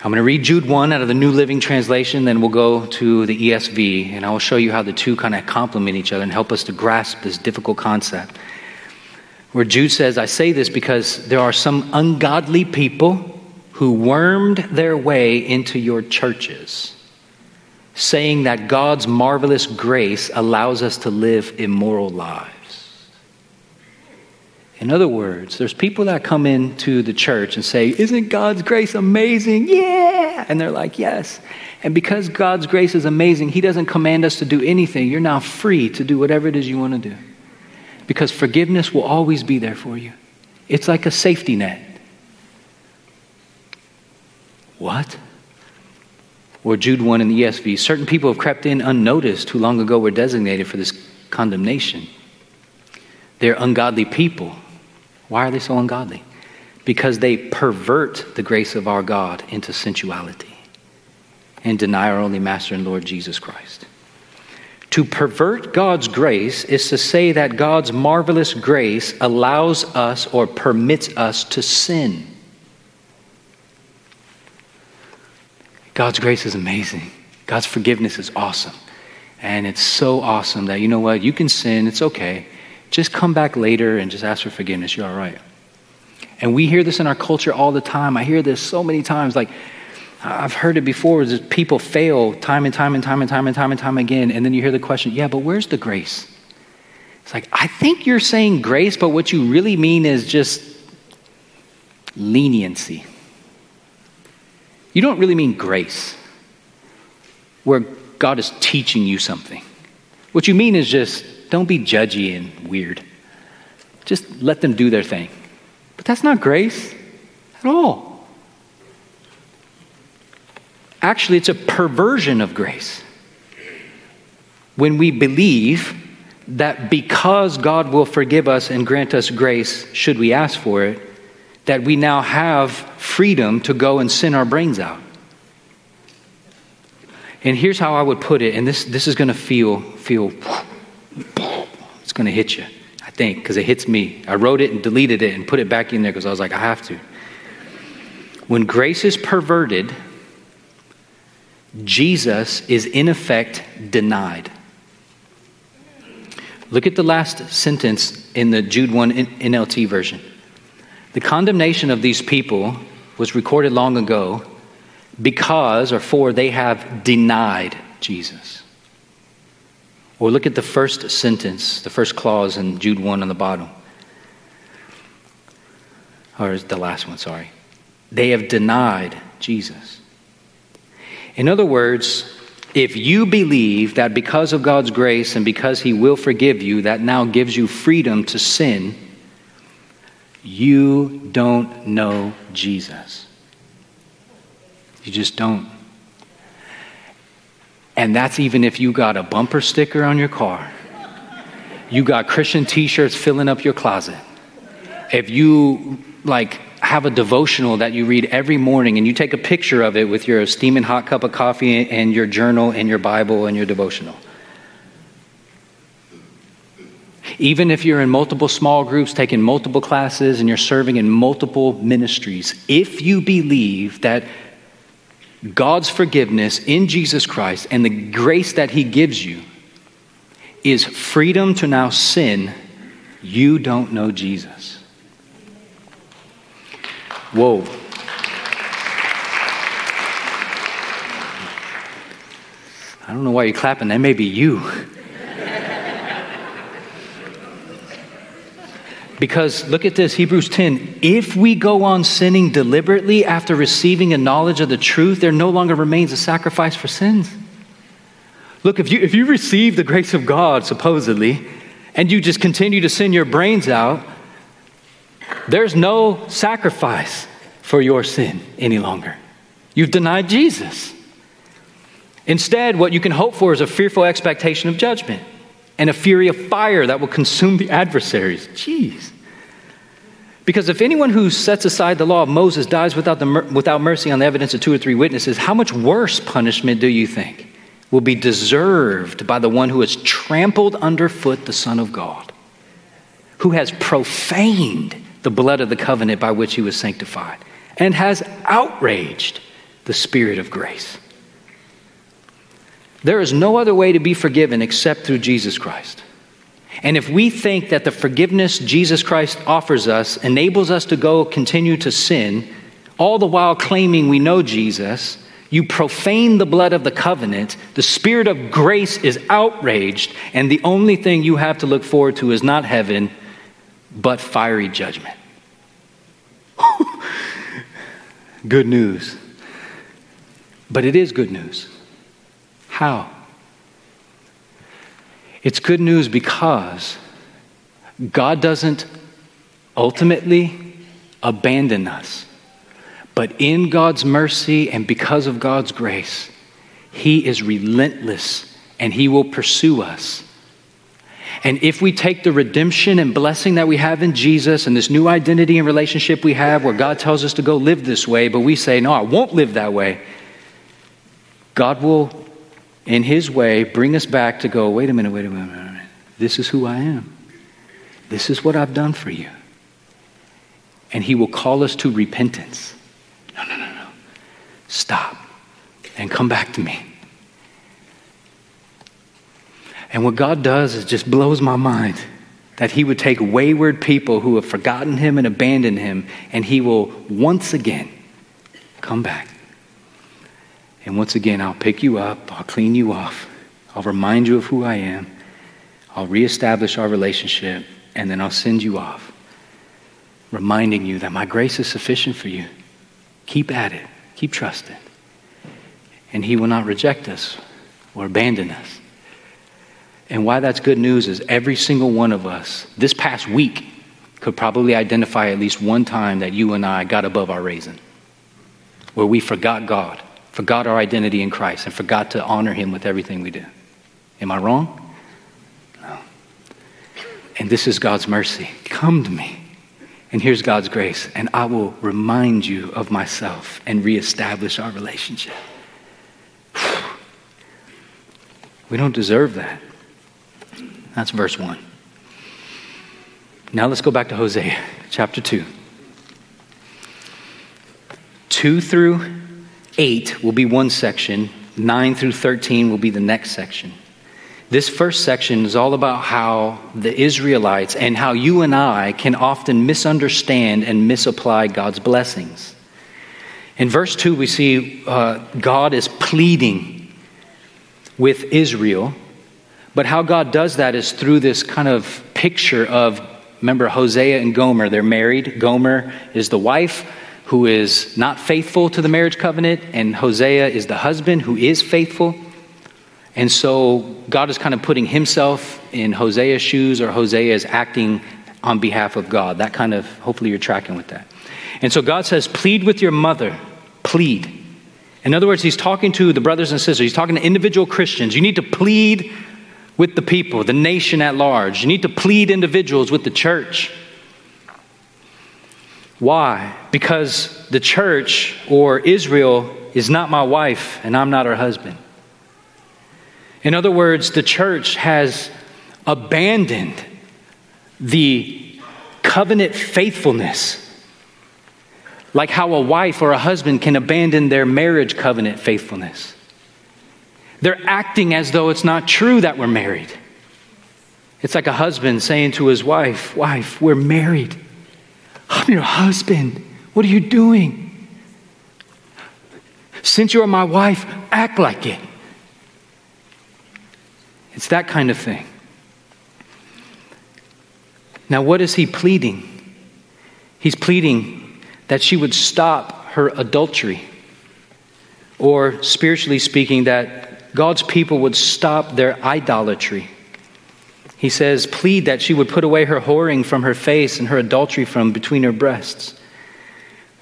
I'm going to read Jude 1 out of the New Living Translation, then we'll go to the ESV, and I will show you how the two kind of complement each other and help us to grasp this difficult concept. Where Jude says, I say this because there are some ungodly people who wormed their way into your churches saying that God's marvelous grace allows us to live immoral lives. In other words, there's people that come into the church and say, Isn't God's grace amazing? Yeah! And they're like, Yes. And because God's grace is amazing, He doesn't command us to do anything. You're now free to do whatever it is you want to do. Because forgiveness will always be there for you. It's like a safety net. What? Or Jude 1 in the ESV, certain people have crept in unnoticed who long ago were designated for this condemnation. They're ungodly people. Why are they so ungodly? Because they pervert the grace of our God into sensuality and deny our only Master and Lord Jesus Christ. To pervert God's grace is to say that God's marvelous grace allows us or permits us to sin. God's grace is amazing. God's forgiveness is awesome. And it's so awesome that, you know what, you can sin, it's okay. Just come back later and just ask for forgiveness. You're all right. And we hear this in our culture all the time. I hear this so many times. Like, I've heard it before is people fail time and time and time and time and time and time again. And then you hear the question, yeah, but where's the grace? It's like, I think you're saying grace, but what you really mean is just leniency. You don't really mean grace, where God is teaching you something. What you mean is just don't be judgy and weird. Just let them do their thing. But that's not grace at all. Actually, it's a perversion of grace. When we believe that because God will forgive us and grant us grace, should we ask for it, that we now have freedom to go and sin our brains out. And here's how I would put it, and this, this is going to feel, feel, it's going to hit you, I think, because it hits me. I wrote it and deleted it and put it back in there because I was like, I have to. When grace is perverted, Jesus is in effect denied. Look at the last sentence in the Jude 1 NLT version. The condemnation of these people was recorded long ago because or for they have denied Jesus. Or look at the first sentence, the first clause in Jude 1 on the bottom. Or the last one, sorry. They have denied Jesus. In other words, if you believe that because of God's grace and because He will forgive you, that now gives you freedom to sin, you don't know Jesus. You just don't. And that's even if you got a bumper sticker on your car. You got Christian t shirts filling up your closet. If you like have a devotional that you read every morning and you take a picture of it with your steaming hot cup of coffee and your journal and your Bible and your devotional. Even if you're in multiple small groups, taking multiple classes, and you're serving in multiple ministries, if you believe that God's forgiveness in Jesus Christ and the grace that He gives you is freedom to now sin, you don't know Jesus. Whoa. I don't know why you're clapping. That may be you. Because look at this, Hebrews 10. If we go on sinning deliberately after receiving a knowledge of the truth, there no longer remains a sacrifice for sins. Look, if you, if you receive the grace of God, supposedly, and you just continue to sin your brains out, there's no sacrifice for your sin any longer. You've denied Jesus. Instead, what you can hope for is a fearful expectation of judgment and a fury of fire that will consume the adversaries. Jeez. Because if anyone who sets aside the law of Moses dies without, the, without mercy on the evidence of two or three witnesses, how much worse punishment do you think will be deserved by the one who has trampled underfoot the Son of God, who has profaned the blood of the covenant by which he was sanctified, and has outraged the Spirit of grace? There is no other way to be forgiven except through Jesus Christ. And if we think that the forgiveness Jesus Christ offers us enables us to go continue to sin, all the while claiming we know Jesus, you profane the blood of the covenant, the spirit of grace is outraged, and the only thing you have to look forward to is not heaven, but fiery judgment. good news. But it is good news. How? It's good news because God doesn't ultimately abandon us. But in God's mercy and because of God's grace, He is relentless and He will pursue us. And if we take the redemption and blessing that we have in Jesus and this new identity and relationship we have, where God tells us to go live this way, but we say, No, I won't live that way, God will in His way, bring us back to go, wait a minute, wait a minute, wait a minute. This is who I am. This is what I've done for you. And He will call us to repentance. No, no, no, no. Stop and come back to me. And what God does is just blows my mind that he would take wayward people who have forgotten him and abandoned him, and he will once again come back. And once again, I'll pick you up, I'll clean you off, I'll remind you of who I am, I'll reestablish our relationship, and then I'll send you off, reminding you that my grace is sufficient for you. Keep at it, keep trusting. And he will not reject us or abandon us. And why that's good news is every single one of us this past week could probably identify at least one time that you and I got above our raisin, where we forgot God, forgot our identity in Christ, and forgot to honor Him with everything we do. Am I wrong? No. And this is God's mercy. Come to me. And here's God's grace, and I will remind you of myself and reestablish our relationship. We don't deserve that. That's verse 1. Now let's go back to Hosea chapter 2. 2 through 8 will be one section, 9 through 13 will be the next section. This first section is all about how the Israelites and how you and I can often misunderstand and misapply God's blessings. In verse 2, we see uh, God is pleading with Israel but how God does that is through this kind of picture of, remember, Hosea and Gomer. They're married. Gomer is the wife who is not faithful to the marriage covenant, and Hosea is the husband who is faithful. And so God is kind of putting himself in Hosea's shoes, or Hosea is acting on behalf of God. That kind of, hopefully, you're tracking with that. And so God says, Plead with your mother. Plead. In other words, he's talking to the brothers and sisters, he's talking to individual Christians. You need to plead with the people, the nation at large. You need to plead individuals with the church. Why? Because the church or Israel is not my wife and I'm not her husband. In other words, the church has abandoned the covenant faithfulness. Like how a wife or a husband can abandon their marriage covenant faithfulness. They're acting as though it's not true that we're married. It's like a husband saying to his wife, Wife, we're married. I'm your husband. What are you doing? Since you're my wife, act like it. It's that kind of thing. Now, what is he pleading? He's pleading that she would stop her adultery, or spiritually speaking, that God's people would stop their idolatry. He says, Plead that she would put away her whoring from her face and her adultery from between her breasts.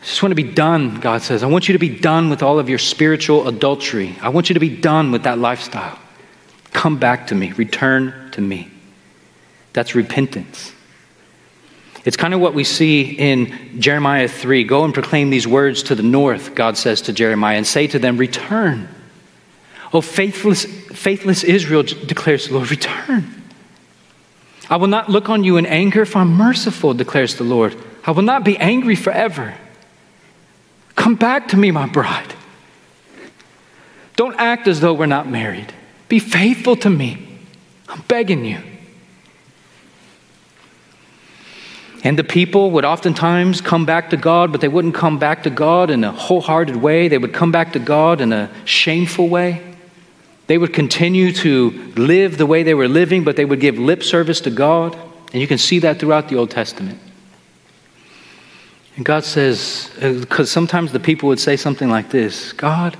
I just want to be done, God says. I want you to be done with all of your spiritual adultery. I want you to be done with that lifestyle. Come back to me, return to me. That's repentance. It's kind of what we see in Jeremiah 3. Go and proclaim these words to the north, God says to Jeremiah, and say to them, Return Oh, faithless, faithless Israel, declares the Lord, return. I will not look on you in anger, for I'm merciful, declares the Lord. I will not be angry forever. Come back to me, my bride. Don't act as though we're not married. Be faithful to me. I'm begging you. And the people would oftentimes come back to God, but they wouldn't come back to God in a wholehearted way. They would come back to God in a shameful way. They would continue to live the way they were living, but they would give lip service to God. And you can see that throughout the Old Testament. And God says, because uh, sometimes the people would say something like this God,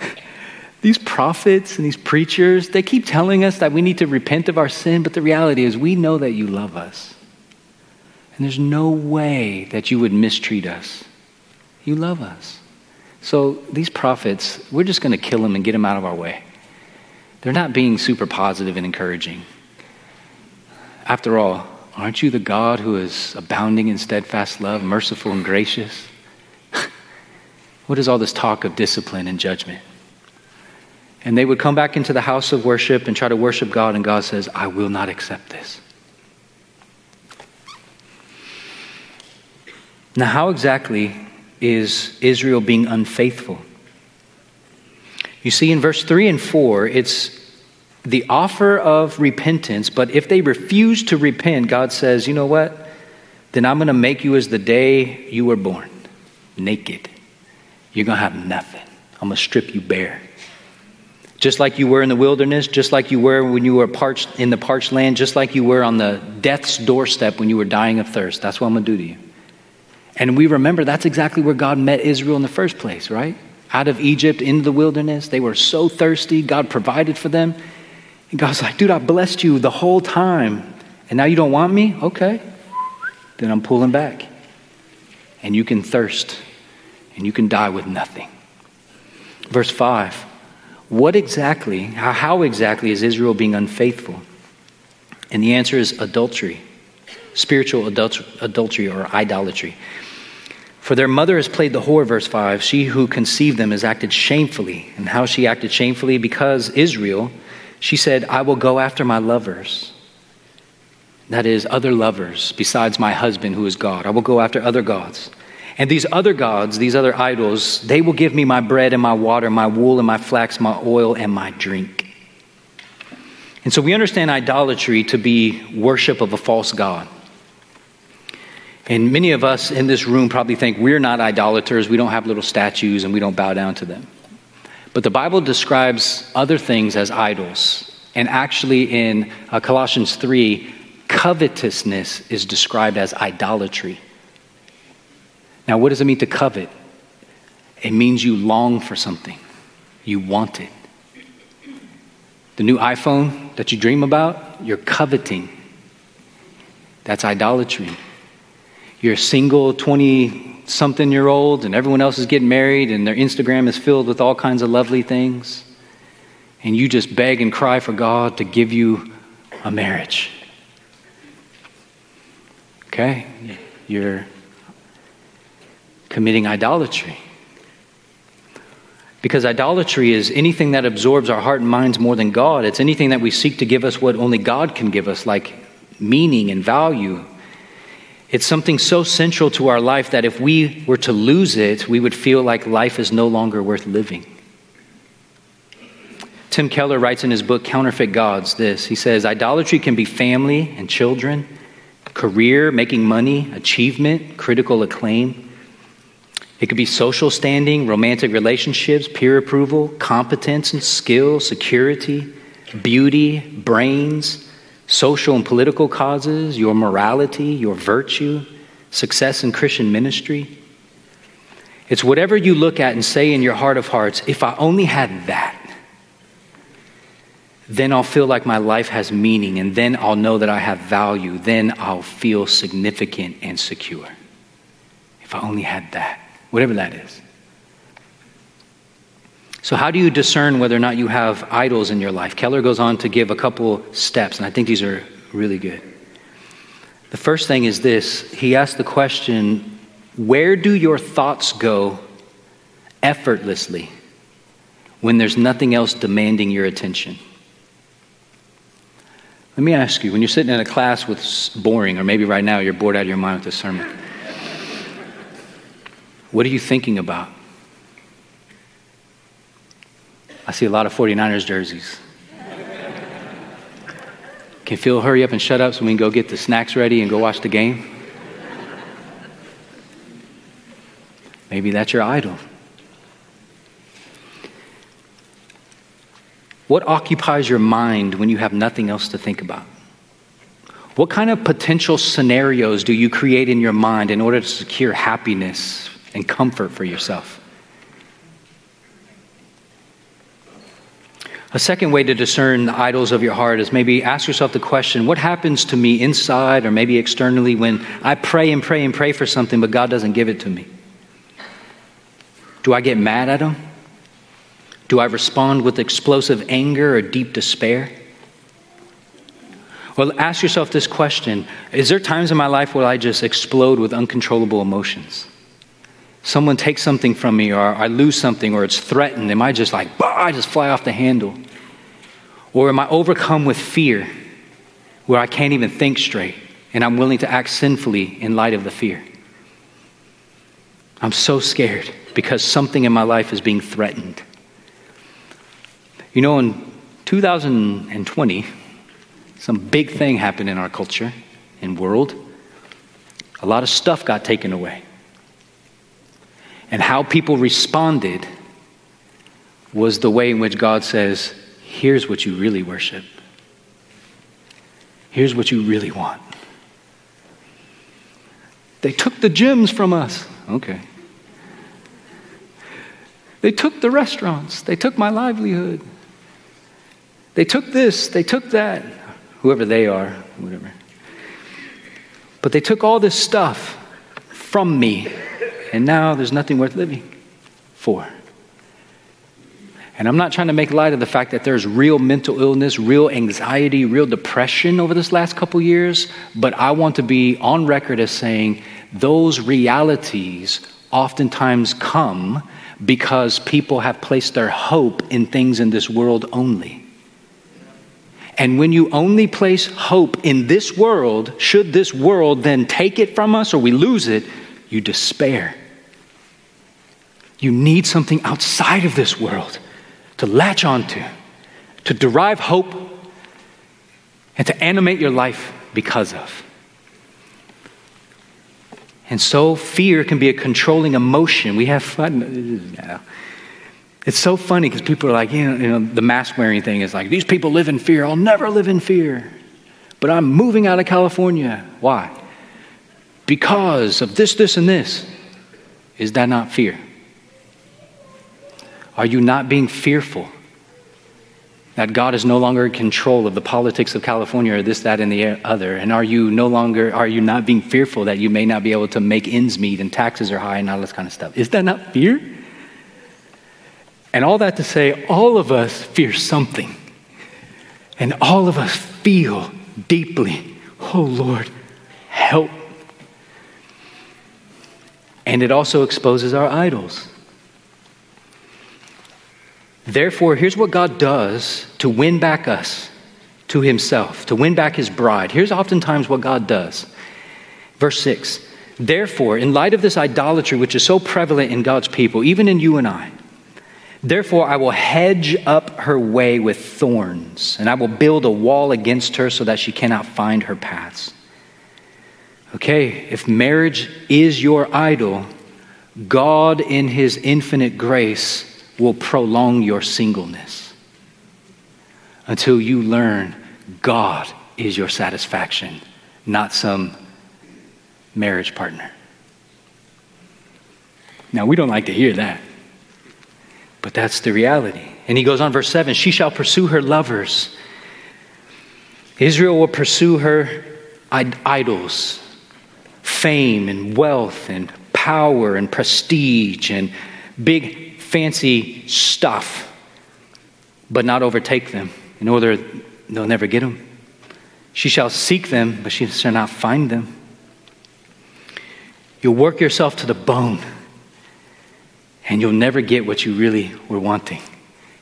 these prophets and these preachers, they keep telling us that we need to repent of our sin, but the reality is we know that you love us. And there's no way that you would mistreat us. You love us. So these prophets, we're just going to kill them and get them out of our way they're not being super positive and encouraging. After all, aren't you the God who is abounding in steadfast love, merciful and gracious? what is all this talk of discipline and judgment? And they would come back into the house of worship and try to worship God, and God says, I will not accept this. Now, how exactly is Israel being unfaithful? You see, in verse 3 and 4, it's the offer of repentance, but if they refuse to repent, God says, you know what? Then I'm going to make you as the day you were born, naked. You're going to have nothing. I'm going to strip you bare. Just like you were in the wilderness, just like you were when you were parched in the parched land, just like you were on the death's doorstep when you were dying of thirst. That's what I'm going to do to you. And we remember that's exactly where God met Israel in the first place, right? Out of Egypt into the wilderness. They were so thirsty. God provided for them. And God's like, dude, I blessed you the whole time. And now you don't want me? Okay. Then I'm pulling back. And you can thirst and you can die with nothing. Verse 5 What exactly, how exactly is Israel being unfaithful? And the answer is adultery, spiritual adultery or idolatry. For their mother has played the whore, verse 5. She who conceived them has acted shamefully. And how she acted shamefully? Because Israel, she said, I will go after my lovers. That is, other lovers besides my husband who is God. I will go after other gods. And these other gods, these other idols, they will give me my bread and my water, my wool and my flax, my oil and my drink. And so we understand idolatry to be worship of a false God. And many of us in this room probably think we're not idolaters, we don't have little statues, and we don't bow down to them. But the Bible describes other things as idols. And actually, in uh, Colossians 3, covetousness is described as idolatry. Now, what does it mean to covet? It means you long for something, you want it. The new iPhone that you dream about, you're coveting. That's idolatry. You're single 20 something year old, and everyone else is getting married, and their Instagram is filled with all kinds of lovely things. And you just beg and cry for God to give you a marriage. Okay? You're committing idolatry. Because idolatry is anything that absorbs our heart and minds more than God. It's anything that we seek to give us what only God can give us, like meaning and value. It's something so central to our life that if we were to lose it, we would feel like life is no longer worth living. Tim Keller writes in his book, Counterfeit Gods, this. He says, Idolatry can be family and children, career, making money, achievement, critical acclaim. It could be social standing, romantic relationships, peer approval, competence and skill, security, beauty, brains, social and political causes, your morality, your virtue, success in Christian ministry. It's whatever you look at and say in your heart of hearts, if I only had that, then I'll feel like my life has meaning, and then I'll know that I have value. Then I'll feel significant and secure. If I only had that whatever that is. So, how do you discern whether or not you have idols in your life? Keller goes on to give a couple steps, and I think these are really good. The first thing is this he asks the question where do your thoughts go effortlessly when there's nothing else demanding your attention? Let me ask you when you're sitting in a class with boring, or maybe right now you're bored out of your mind with this sermon. What are you thinking about? I see a lot of 49ers jerseys. Can Phil hurry up and shut up so we can go get the snacks ready and go watch the game? Maybe that's your idol. What occupies your mind when you have nothing else to think about? What kind of potential scenarios do you create in your mind in order to secure happiness, and comfort for yourself. A second way to discern the idols of your heart is maybe ask yourself the question what happens to me inside or maybe externally when I pray and pray and pray for something, but God doesn't give it to me? Do I get mad at Him? Do I respond with explosive anger or deep despair? Well, ask yourself this question Is there times in my life where I just explode with uncontrollable emotions? Someone takes something from me or I lose something or it's threatened, am I just like, bah, I just fly off the handle? Or am I overcome with fear where I can't even think straight and I'm willing to act sinfully in light of the fear? I'm so scared because something in my life is being threatened. You know, in 2020, some big thing happened in our culture and world. A lot of stuff got taken away. And how people responded was the way in which God says, here's what you really worship. Here's what you really want. They took the gyms from us. Okay. They took the restaurants. They took my livelihood. They took this. They took that. Whoever they are, whatever. But they took all this stuff from me, and now there's nothing worth living for. And I'm not trying to make light of the fact that there's real mental illness, real anxiety, real depression over this last couple years, but I want to be on record as saying those realities oftentimes come because people have placed their hope in things in this world only. And when you only place hope in this world, should this world then take it from us or we lose it, you despair. You need something outside of this world to latch onto, to derive hope, and to animate your life because of. And so fear can be a controlling emotion. We have fun. It's so funny because people are like, you know, you know, the mask wearing thing is like, these people live in fear. I'll never live in fear. But I'm moving out of California. Why? Because of this, this, and this. Is that not fear? Are you not being fearful that God is no longer in control of the politics of California or this, that, and the other? And are you no longer, are you not being fearful that you may not be able to make ends meet and taxes are high and all this kind of stuff? Is that not fear? And all that to say, all of us fear something. And all of us feel deeply, oh Lord, help. And it also exposes our idols. Therefore, here's what God does to win back us to himself, to win back his bride. Here's oftentimes what God does. Verse 6 Therefore, in light of this idolatry which is so prevalent in God's people, even in you and I, therefore I will hedge up her way with thorns, and I will build a wall against her so that she cannot find her paths. Okay, if marriage is your idol, God, in his infinite grace, will prolong your singleness until you learn God is your satisfaction, not some marriage partner. Now, we don't like to hear that, but that's the reality. And he goes on, verse 7 She shall pursue her lovers. Israel will pursue her idols, fame and wealth and power and prestige and big fancy stuff, but not overtake them, in order they'll never get them. She shall seek them, but she shall not find them. You'll work yourself to the bone, and you'll never get what you really were wanting.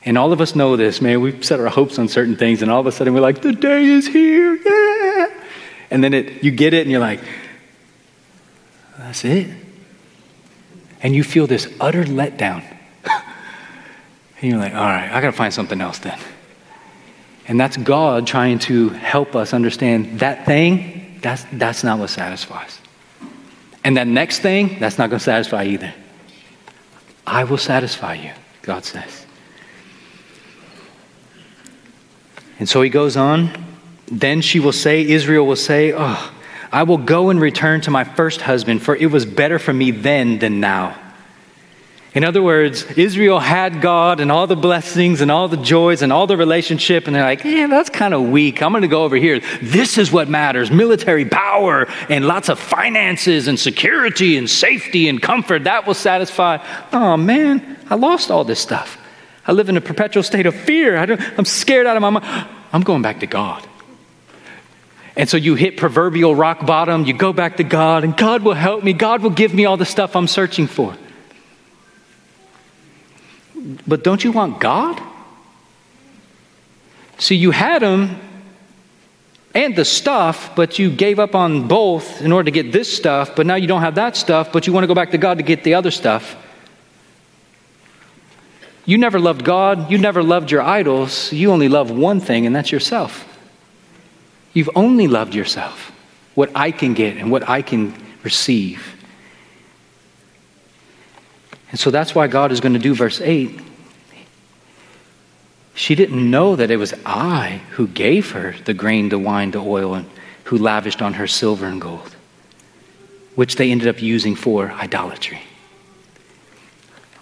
And all of us know this, man. We've set our hopes on certain things, and all of a sudden we're like, the day is here, yeah. And then it, you get it, and you're like, that's it. And you feel this utter letdown. And you're like, all right, I got to find something else then. And that's God trying to help us understand that thing, that's, that's not what satisfies. And that next thing, that's not going to satisfy either. I will satisfy you, God says. And so he goes on. Then she will say, Israel will say, Oh, I will go and return to my first husband, for it was better for me then than now. In other words, Israel had God and all the blessings and all the joys and all the relationship, and they're like, yeah, that's kind of weak. I'm going to go over here. This is what matters military power and lots of finances and security and safety and comfort. That will satisfy. Oh, man, I lost all this stuff. I live in a perpetual state of fear. I am scared out of my mind. I'm going back to God. And so you hit proverbial rock bottom, you go back to God, and God will help me. God will give me all the stuff I'm searching for. But don't you want God? See, you had him and the stuff, but you gave up on both in order to get this stuff, but now you don't have that stuff, but you want to go back to God to get the other stuff. You never loved God, you never loved your idols, you only love one thing, and that's yourself. You've only loved yourself, what I can get and what I can receive. And so that's why God is going to do verse 8. She didn't know that it was I who gave her the grain, the wine, the oil, and who lavished on her silver and gold, which they ended up using for idolatry.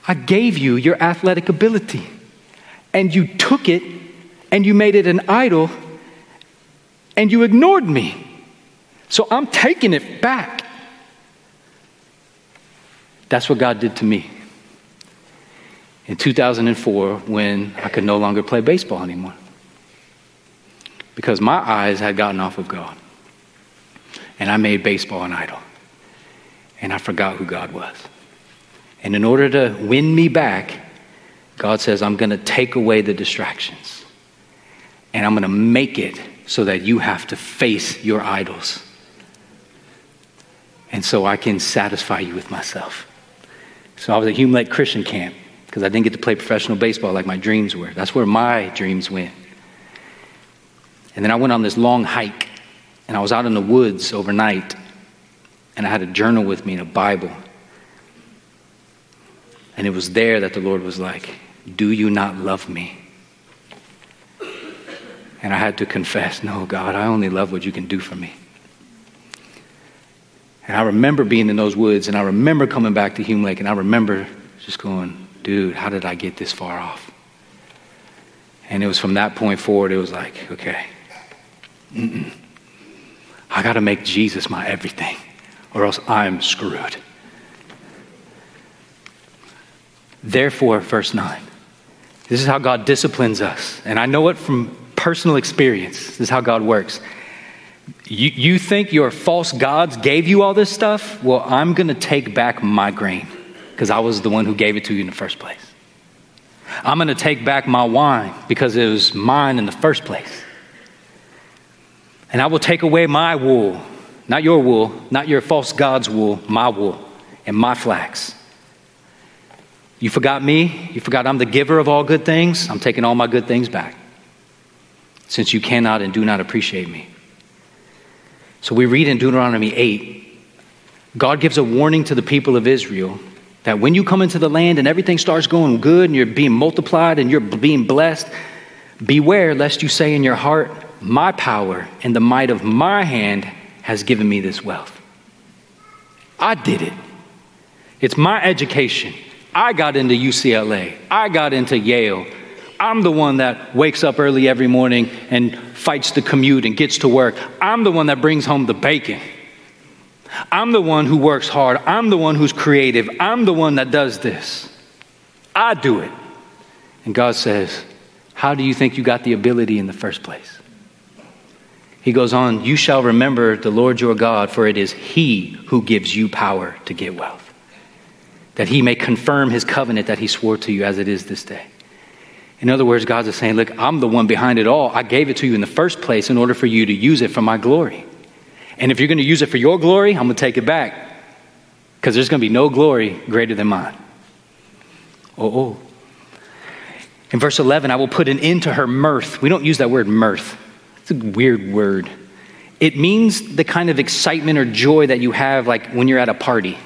I gave you your athletic ability, and you took it and you made it an idol, and you ignored me. So I'm taking it back. That's what God did to me in 2004 when I could no longer play baseball anymore because my eyes had gotten off of God. And I made baseball an idol. And I forgot who God was. And in order to win me back, God says, I'm going to take away the distractions. And I'm going to make it so that you have to face your idols. And so I can satisfy you with myself. So I was at Hume Lake Christian Camp because I didn't get to play professional baseball like my dreams were. That's where my dreams went. And then I went on this long hike, and I was out in the woods overnight, and I had a journal with me and a Bible. And it was there that the Lord was like, Do you not love me? And I had to confess, No, God, I only love what you can do for me. And I remember being in those woods, and I remember coming back to Hume Lake, and I remember just going, Dude, how did I get this far off? And it was from that point forward, it was like, okay, Mm-mm. I got to make Jesus my everything, or else I'm screwed. Therefore, verse 9. This is how God disciplines us. And I know it from personal experience. This is how God works. You, you think your false gods gave you all this stuff? Well, I'm going to take back my grain because I was the one who gave it to you in the first place. I'm going to take back my wine because it was mine in the first place. And I will take away my wool, not your wool, not your false God's wool, my wool and my flax. You forgot me? You forgot I'm the giver of all good things? I'm taking all my good things back. Since you cannot and do not appreciate me. So we read in Deuteronomy 8, God gives a warning to the people of Israel that when you come into the land and everything starts going good and you're being multiplied and you're being blessed, beware lest you say in your heart, My power and the might of my hand has given me this wealth. I did it. It's my education. I got into UCLA. I got into Yale. I'm the one that wakes up early every morning and fights the commute and gets to work. I'm the one that brings home the bacon. I'm the one who works hard. I'm the one who's creative. I'm the one that does this. I do it. And God says, How do you think you got the ability in the first place? He goes on, You shall remember the Lord your God, for it is He who gives you power to get wealth, that He may confirm His covenant that He swore to you as it is this day. In other words, God's is saying, Look, I'm the one behind it all. I gave it to you in the first place in order for you to use it for my glory. And if you're going to use it for your glory, I'm going to take it back. Because there's going to be no glory greater than mine. Oh, oh. In verse 11, I will put an end to her mirth. We don't use that word mirth, it's a weird word. It means the kind of excitement or joy that you have like when you're at a party,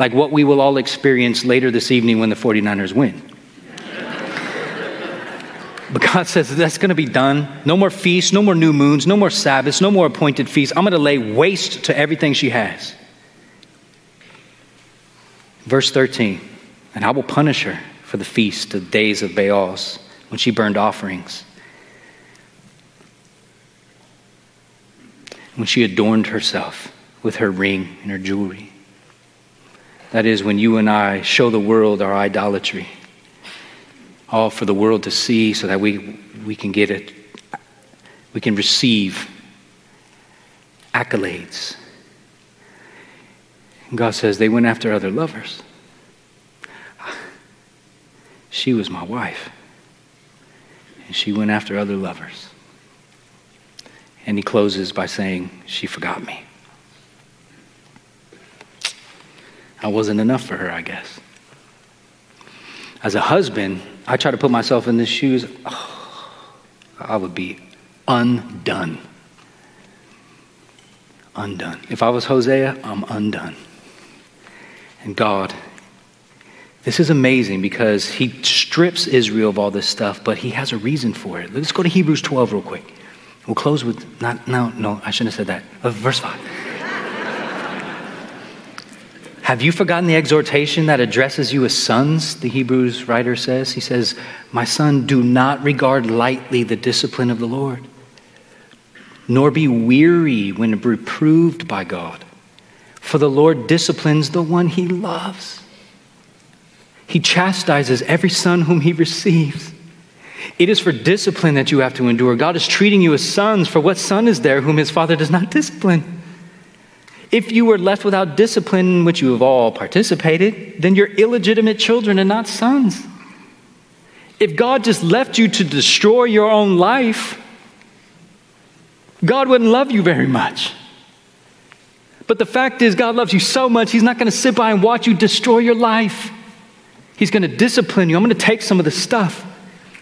like what we will all experience later this evening when the 49ers win. But God says that's going to be done. No more feasts, no more new moons, no more Sabbaths, no more appointed feasts. I'm going to lay waste to everything she has. Verse 13, and I will punish her for the feast, the days of Baals, when she burned offerings. When she adorned herself with her ring and her jewelry. That is, when you and I show the world our idolatry all for the world to see so that we, we can get it, we can receive accolades. And God says they went after other lovers. She was my wife, and she went after other lovers. And he closes by saying, She forgot me. I wasn't enough for her, I guess. As a husband, I try to put myself in the shoes. Oh, I would be undone. Undone. If I was Hosea, I'm undone. And God, this is amazing because he strips Israel of all this stuff, but he has a reason for it. Let's go to Hebrews 12 real quick. We'll close with, not, no, no, I shouldn't have said that. Uh, verse 5. Have you forgotten the exhortation that addresses you as sons? The Hebrews writer says. He says, My son, do not regard lightly the discipline of the Lord, nor be weary when reproved by God. For the Lord disciplines the one he loves. He chastises every son whom he receives. It is for discipline that you have to endure. God is treating you as sons, for what son is there whom his father does not discipline? If you were left without discipline in which you have all participated, then you're illegitimate children and not sons. If God just left you to destroy your own life, God wouldn't love you very much. But the fact is, God loves you so much, He's not going to sit by and watch you destroy your life. He's going to discipline you. I'm going to take some of the stuff.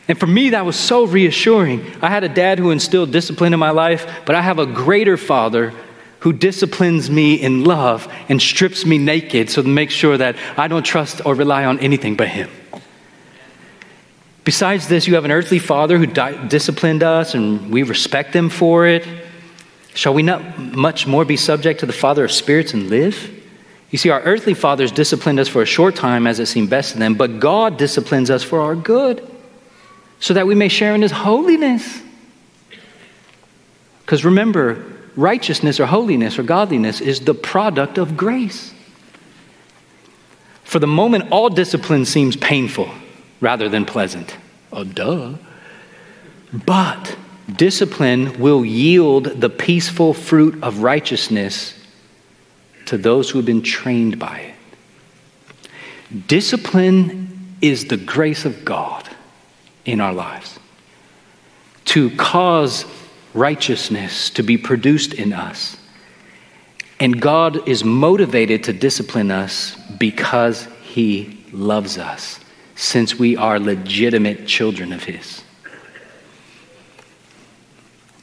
And for me, that was so reassuring. I had a dad who instilled discipline in my life, but I have a greater father who disciplines me in love and strips me naked so to make sure that I don't trust or rely on anything but Him. Besides this, you have an earthly father who di- disciplined us and we respect him for it. Shall we not much more be subject to the Father of spirits and live? You see, our earthly fathers disciplined us for a short time as it seemed best to them, but God disciplines us for our good so that we may share in His holiness. Because remember, righteousness or holiness or godliness is the product of grace. For the moment, all discipline seems painful rather than pleasant. Oh, duh. But discipline will yield the peaceful fruit of righteousness to those who have been trained by it. Discipline is the grace of God in our lives to cause righteousness to be produced in us. And God is motivated to discipline us because He loves us, since we are legitimate children of His.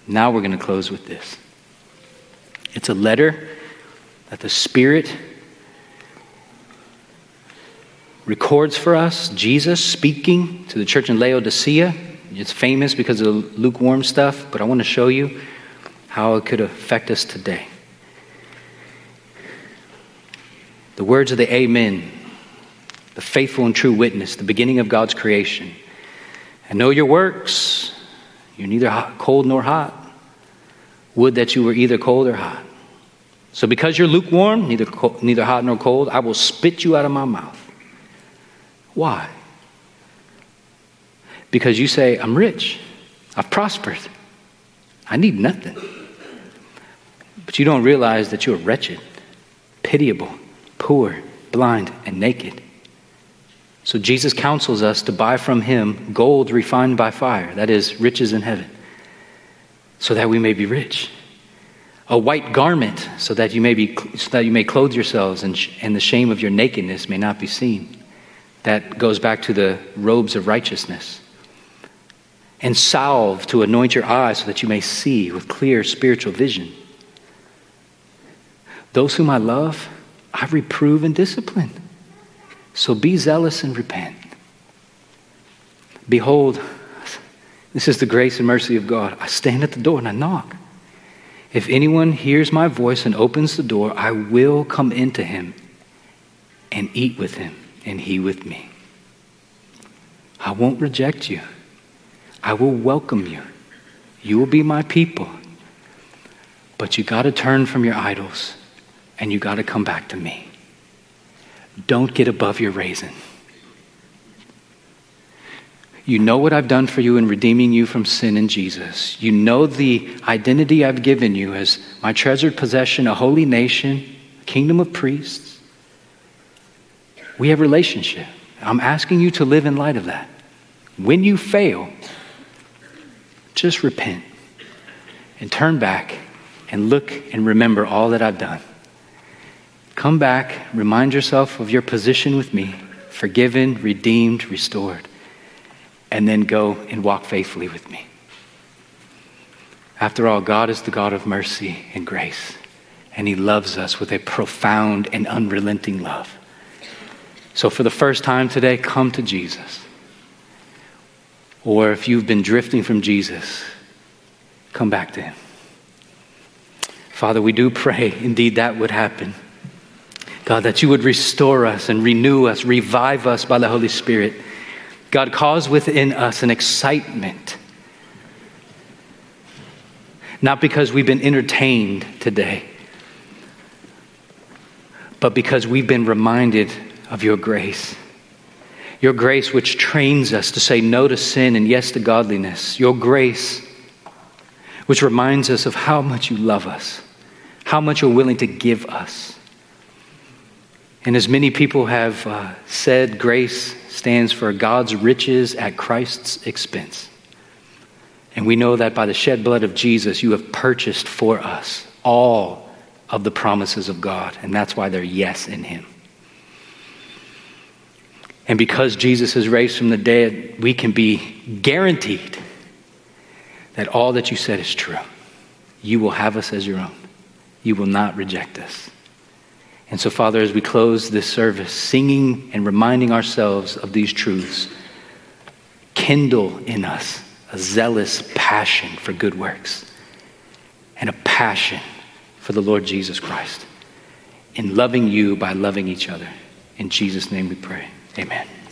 Now we're going to close with this. It's a letter that the Spirit records for us, Jesus speaking to the church in Laodicea it's famous because of the lukewarm stuff, but I want to show you how it could affect us today. The words of the Amen, the faithful and true witness, the beginning of God's creation. I know your works. You're neither hot, cold nor hot. Would that you were either cold or hot. So, because you're lukewarm, neither, neither hot nor cold, I will spit you out of my mouth. Why? Because you say, I'm rich, I've prospered, I need nothing. But you don't realize that you're wretched, pitiable, poor, blind, and naked. So Jesus counsels us to buy from him gold refined by fire, that is, riches in heaven, so that we may be rich. A white garment, so that you may, be, so that you may clothe yourselves and, sh- and the shame of your nakedness may not be seen. That goes back to the robes of righteousness and salve to anoint your eyes so that you may see with clear spiritual vision. Those whom I love, I reprove and discipline. So be zealous and repent. Behold, this is the grace and mercy of God. I stand at the door and I knock. If anyone hears my voice and opens the door, I will come into him and eat with him and he with me. I won't reject you. I will welcome you. You will be my people. But you got to turn from your idols and you got to come back to me. Don't get above your raisin. You know what I've done for you in redeeming you from sin in Jesus. You know the identity I've given you as my treasured possession, a holy nation, a kingdom of priests. We have relationship. I'm asking you to live in light of that. When you fail, just repent and turn back and look and remember all that I've done. Come back, remind yourself of your position with me, forgiven, redeemed, restored, and then go and walk faithfully with me. After all, God is the God of mercy and grace, and He loves us with a profound and unrelenting love. So, for the first time today, come to Jesus. Or if you've been drifting from Jesus, come back to Him. Father, we do pray indeed that would happen. God, that you would restore us and renew us, revive us by the Holy Spirit. God, cause within us an excitement. Not because we've been entertained today, but because we've been reminded of your grace. Your grace, which trains us to say no to sin and yes to godliness. Your grace, which reminds us of how much you love us, how much you're willing to give us. And as many people have uh, said, grace stands for God's riches at Christ's expense. And we know that by the shed blood of Jesus, you have purchased for us all of the promises of God. And that's why they're yes in Him. And because Jesus is raised from the dead, we can be guaranteed that all that you said is true. You will have us as your own, you will not reject us. And so, Father, as we close this service, singing and reminding ourselves of these truths, kindle in us a zealous passion for good works and a passion for the Lord Jesus Christ in loving you by loving each other. In Jesus' name we pray. Amen.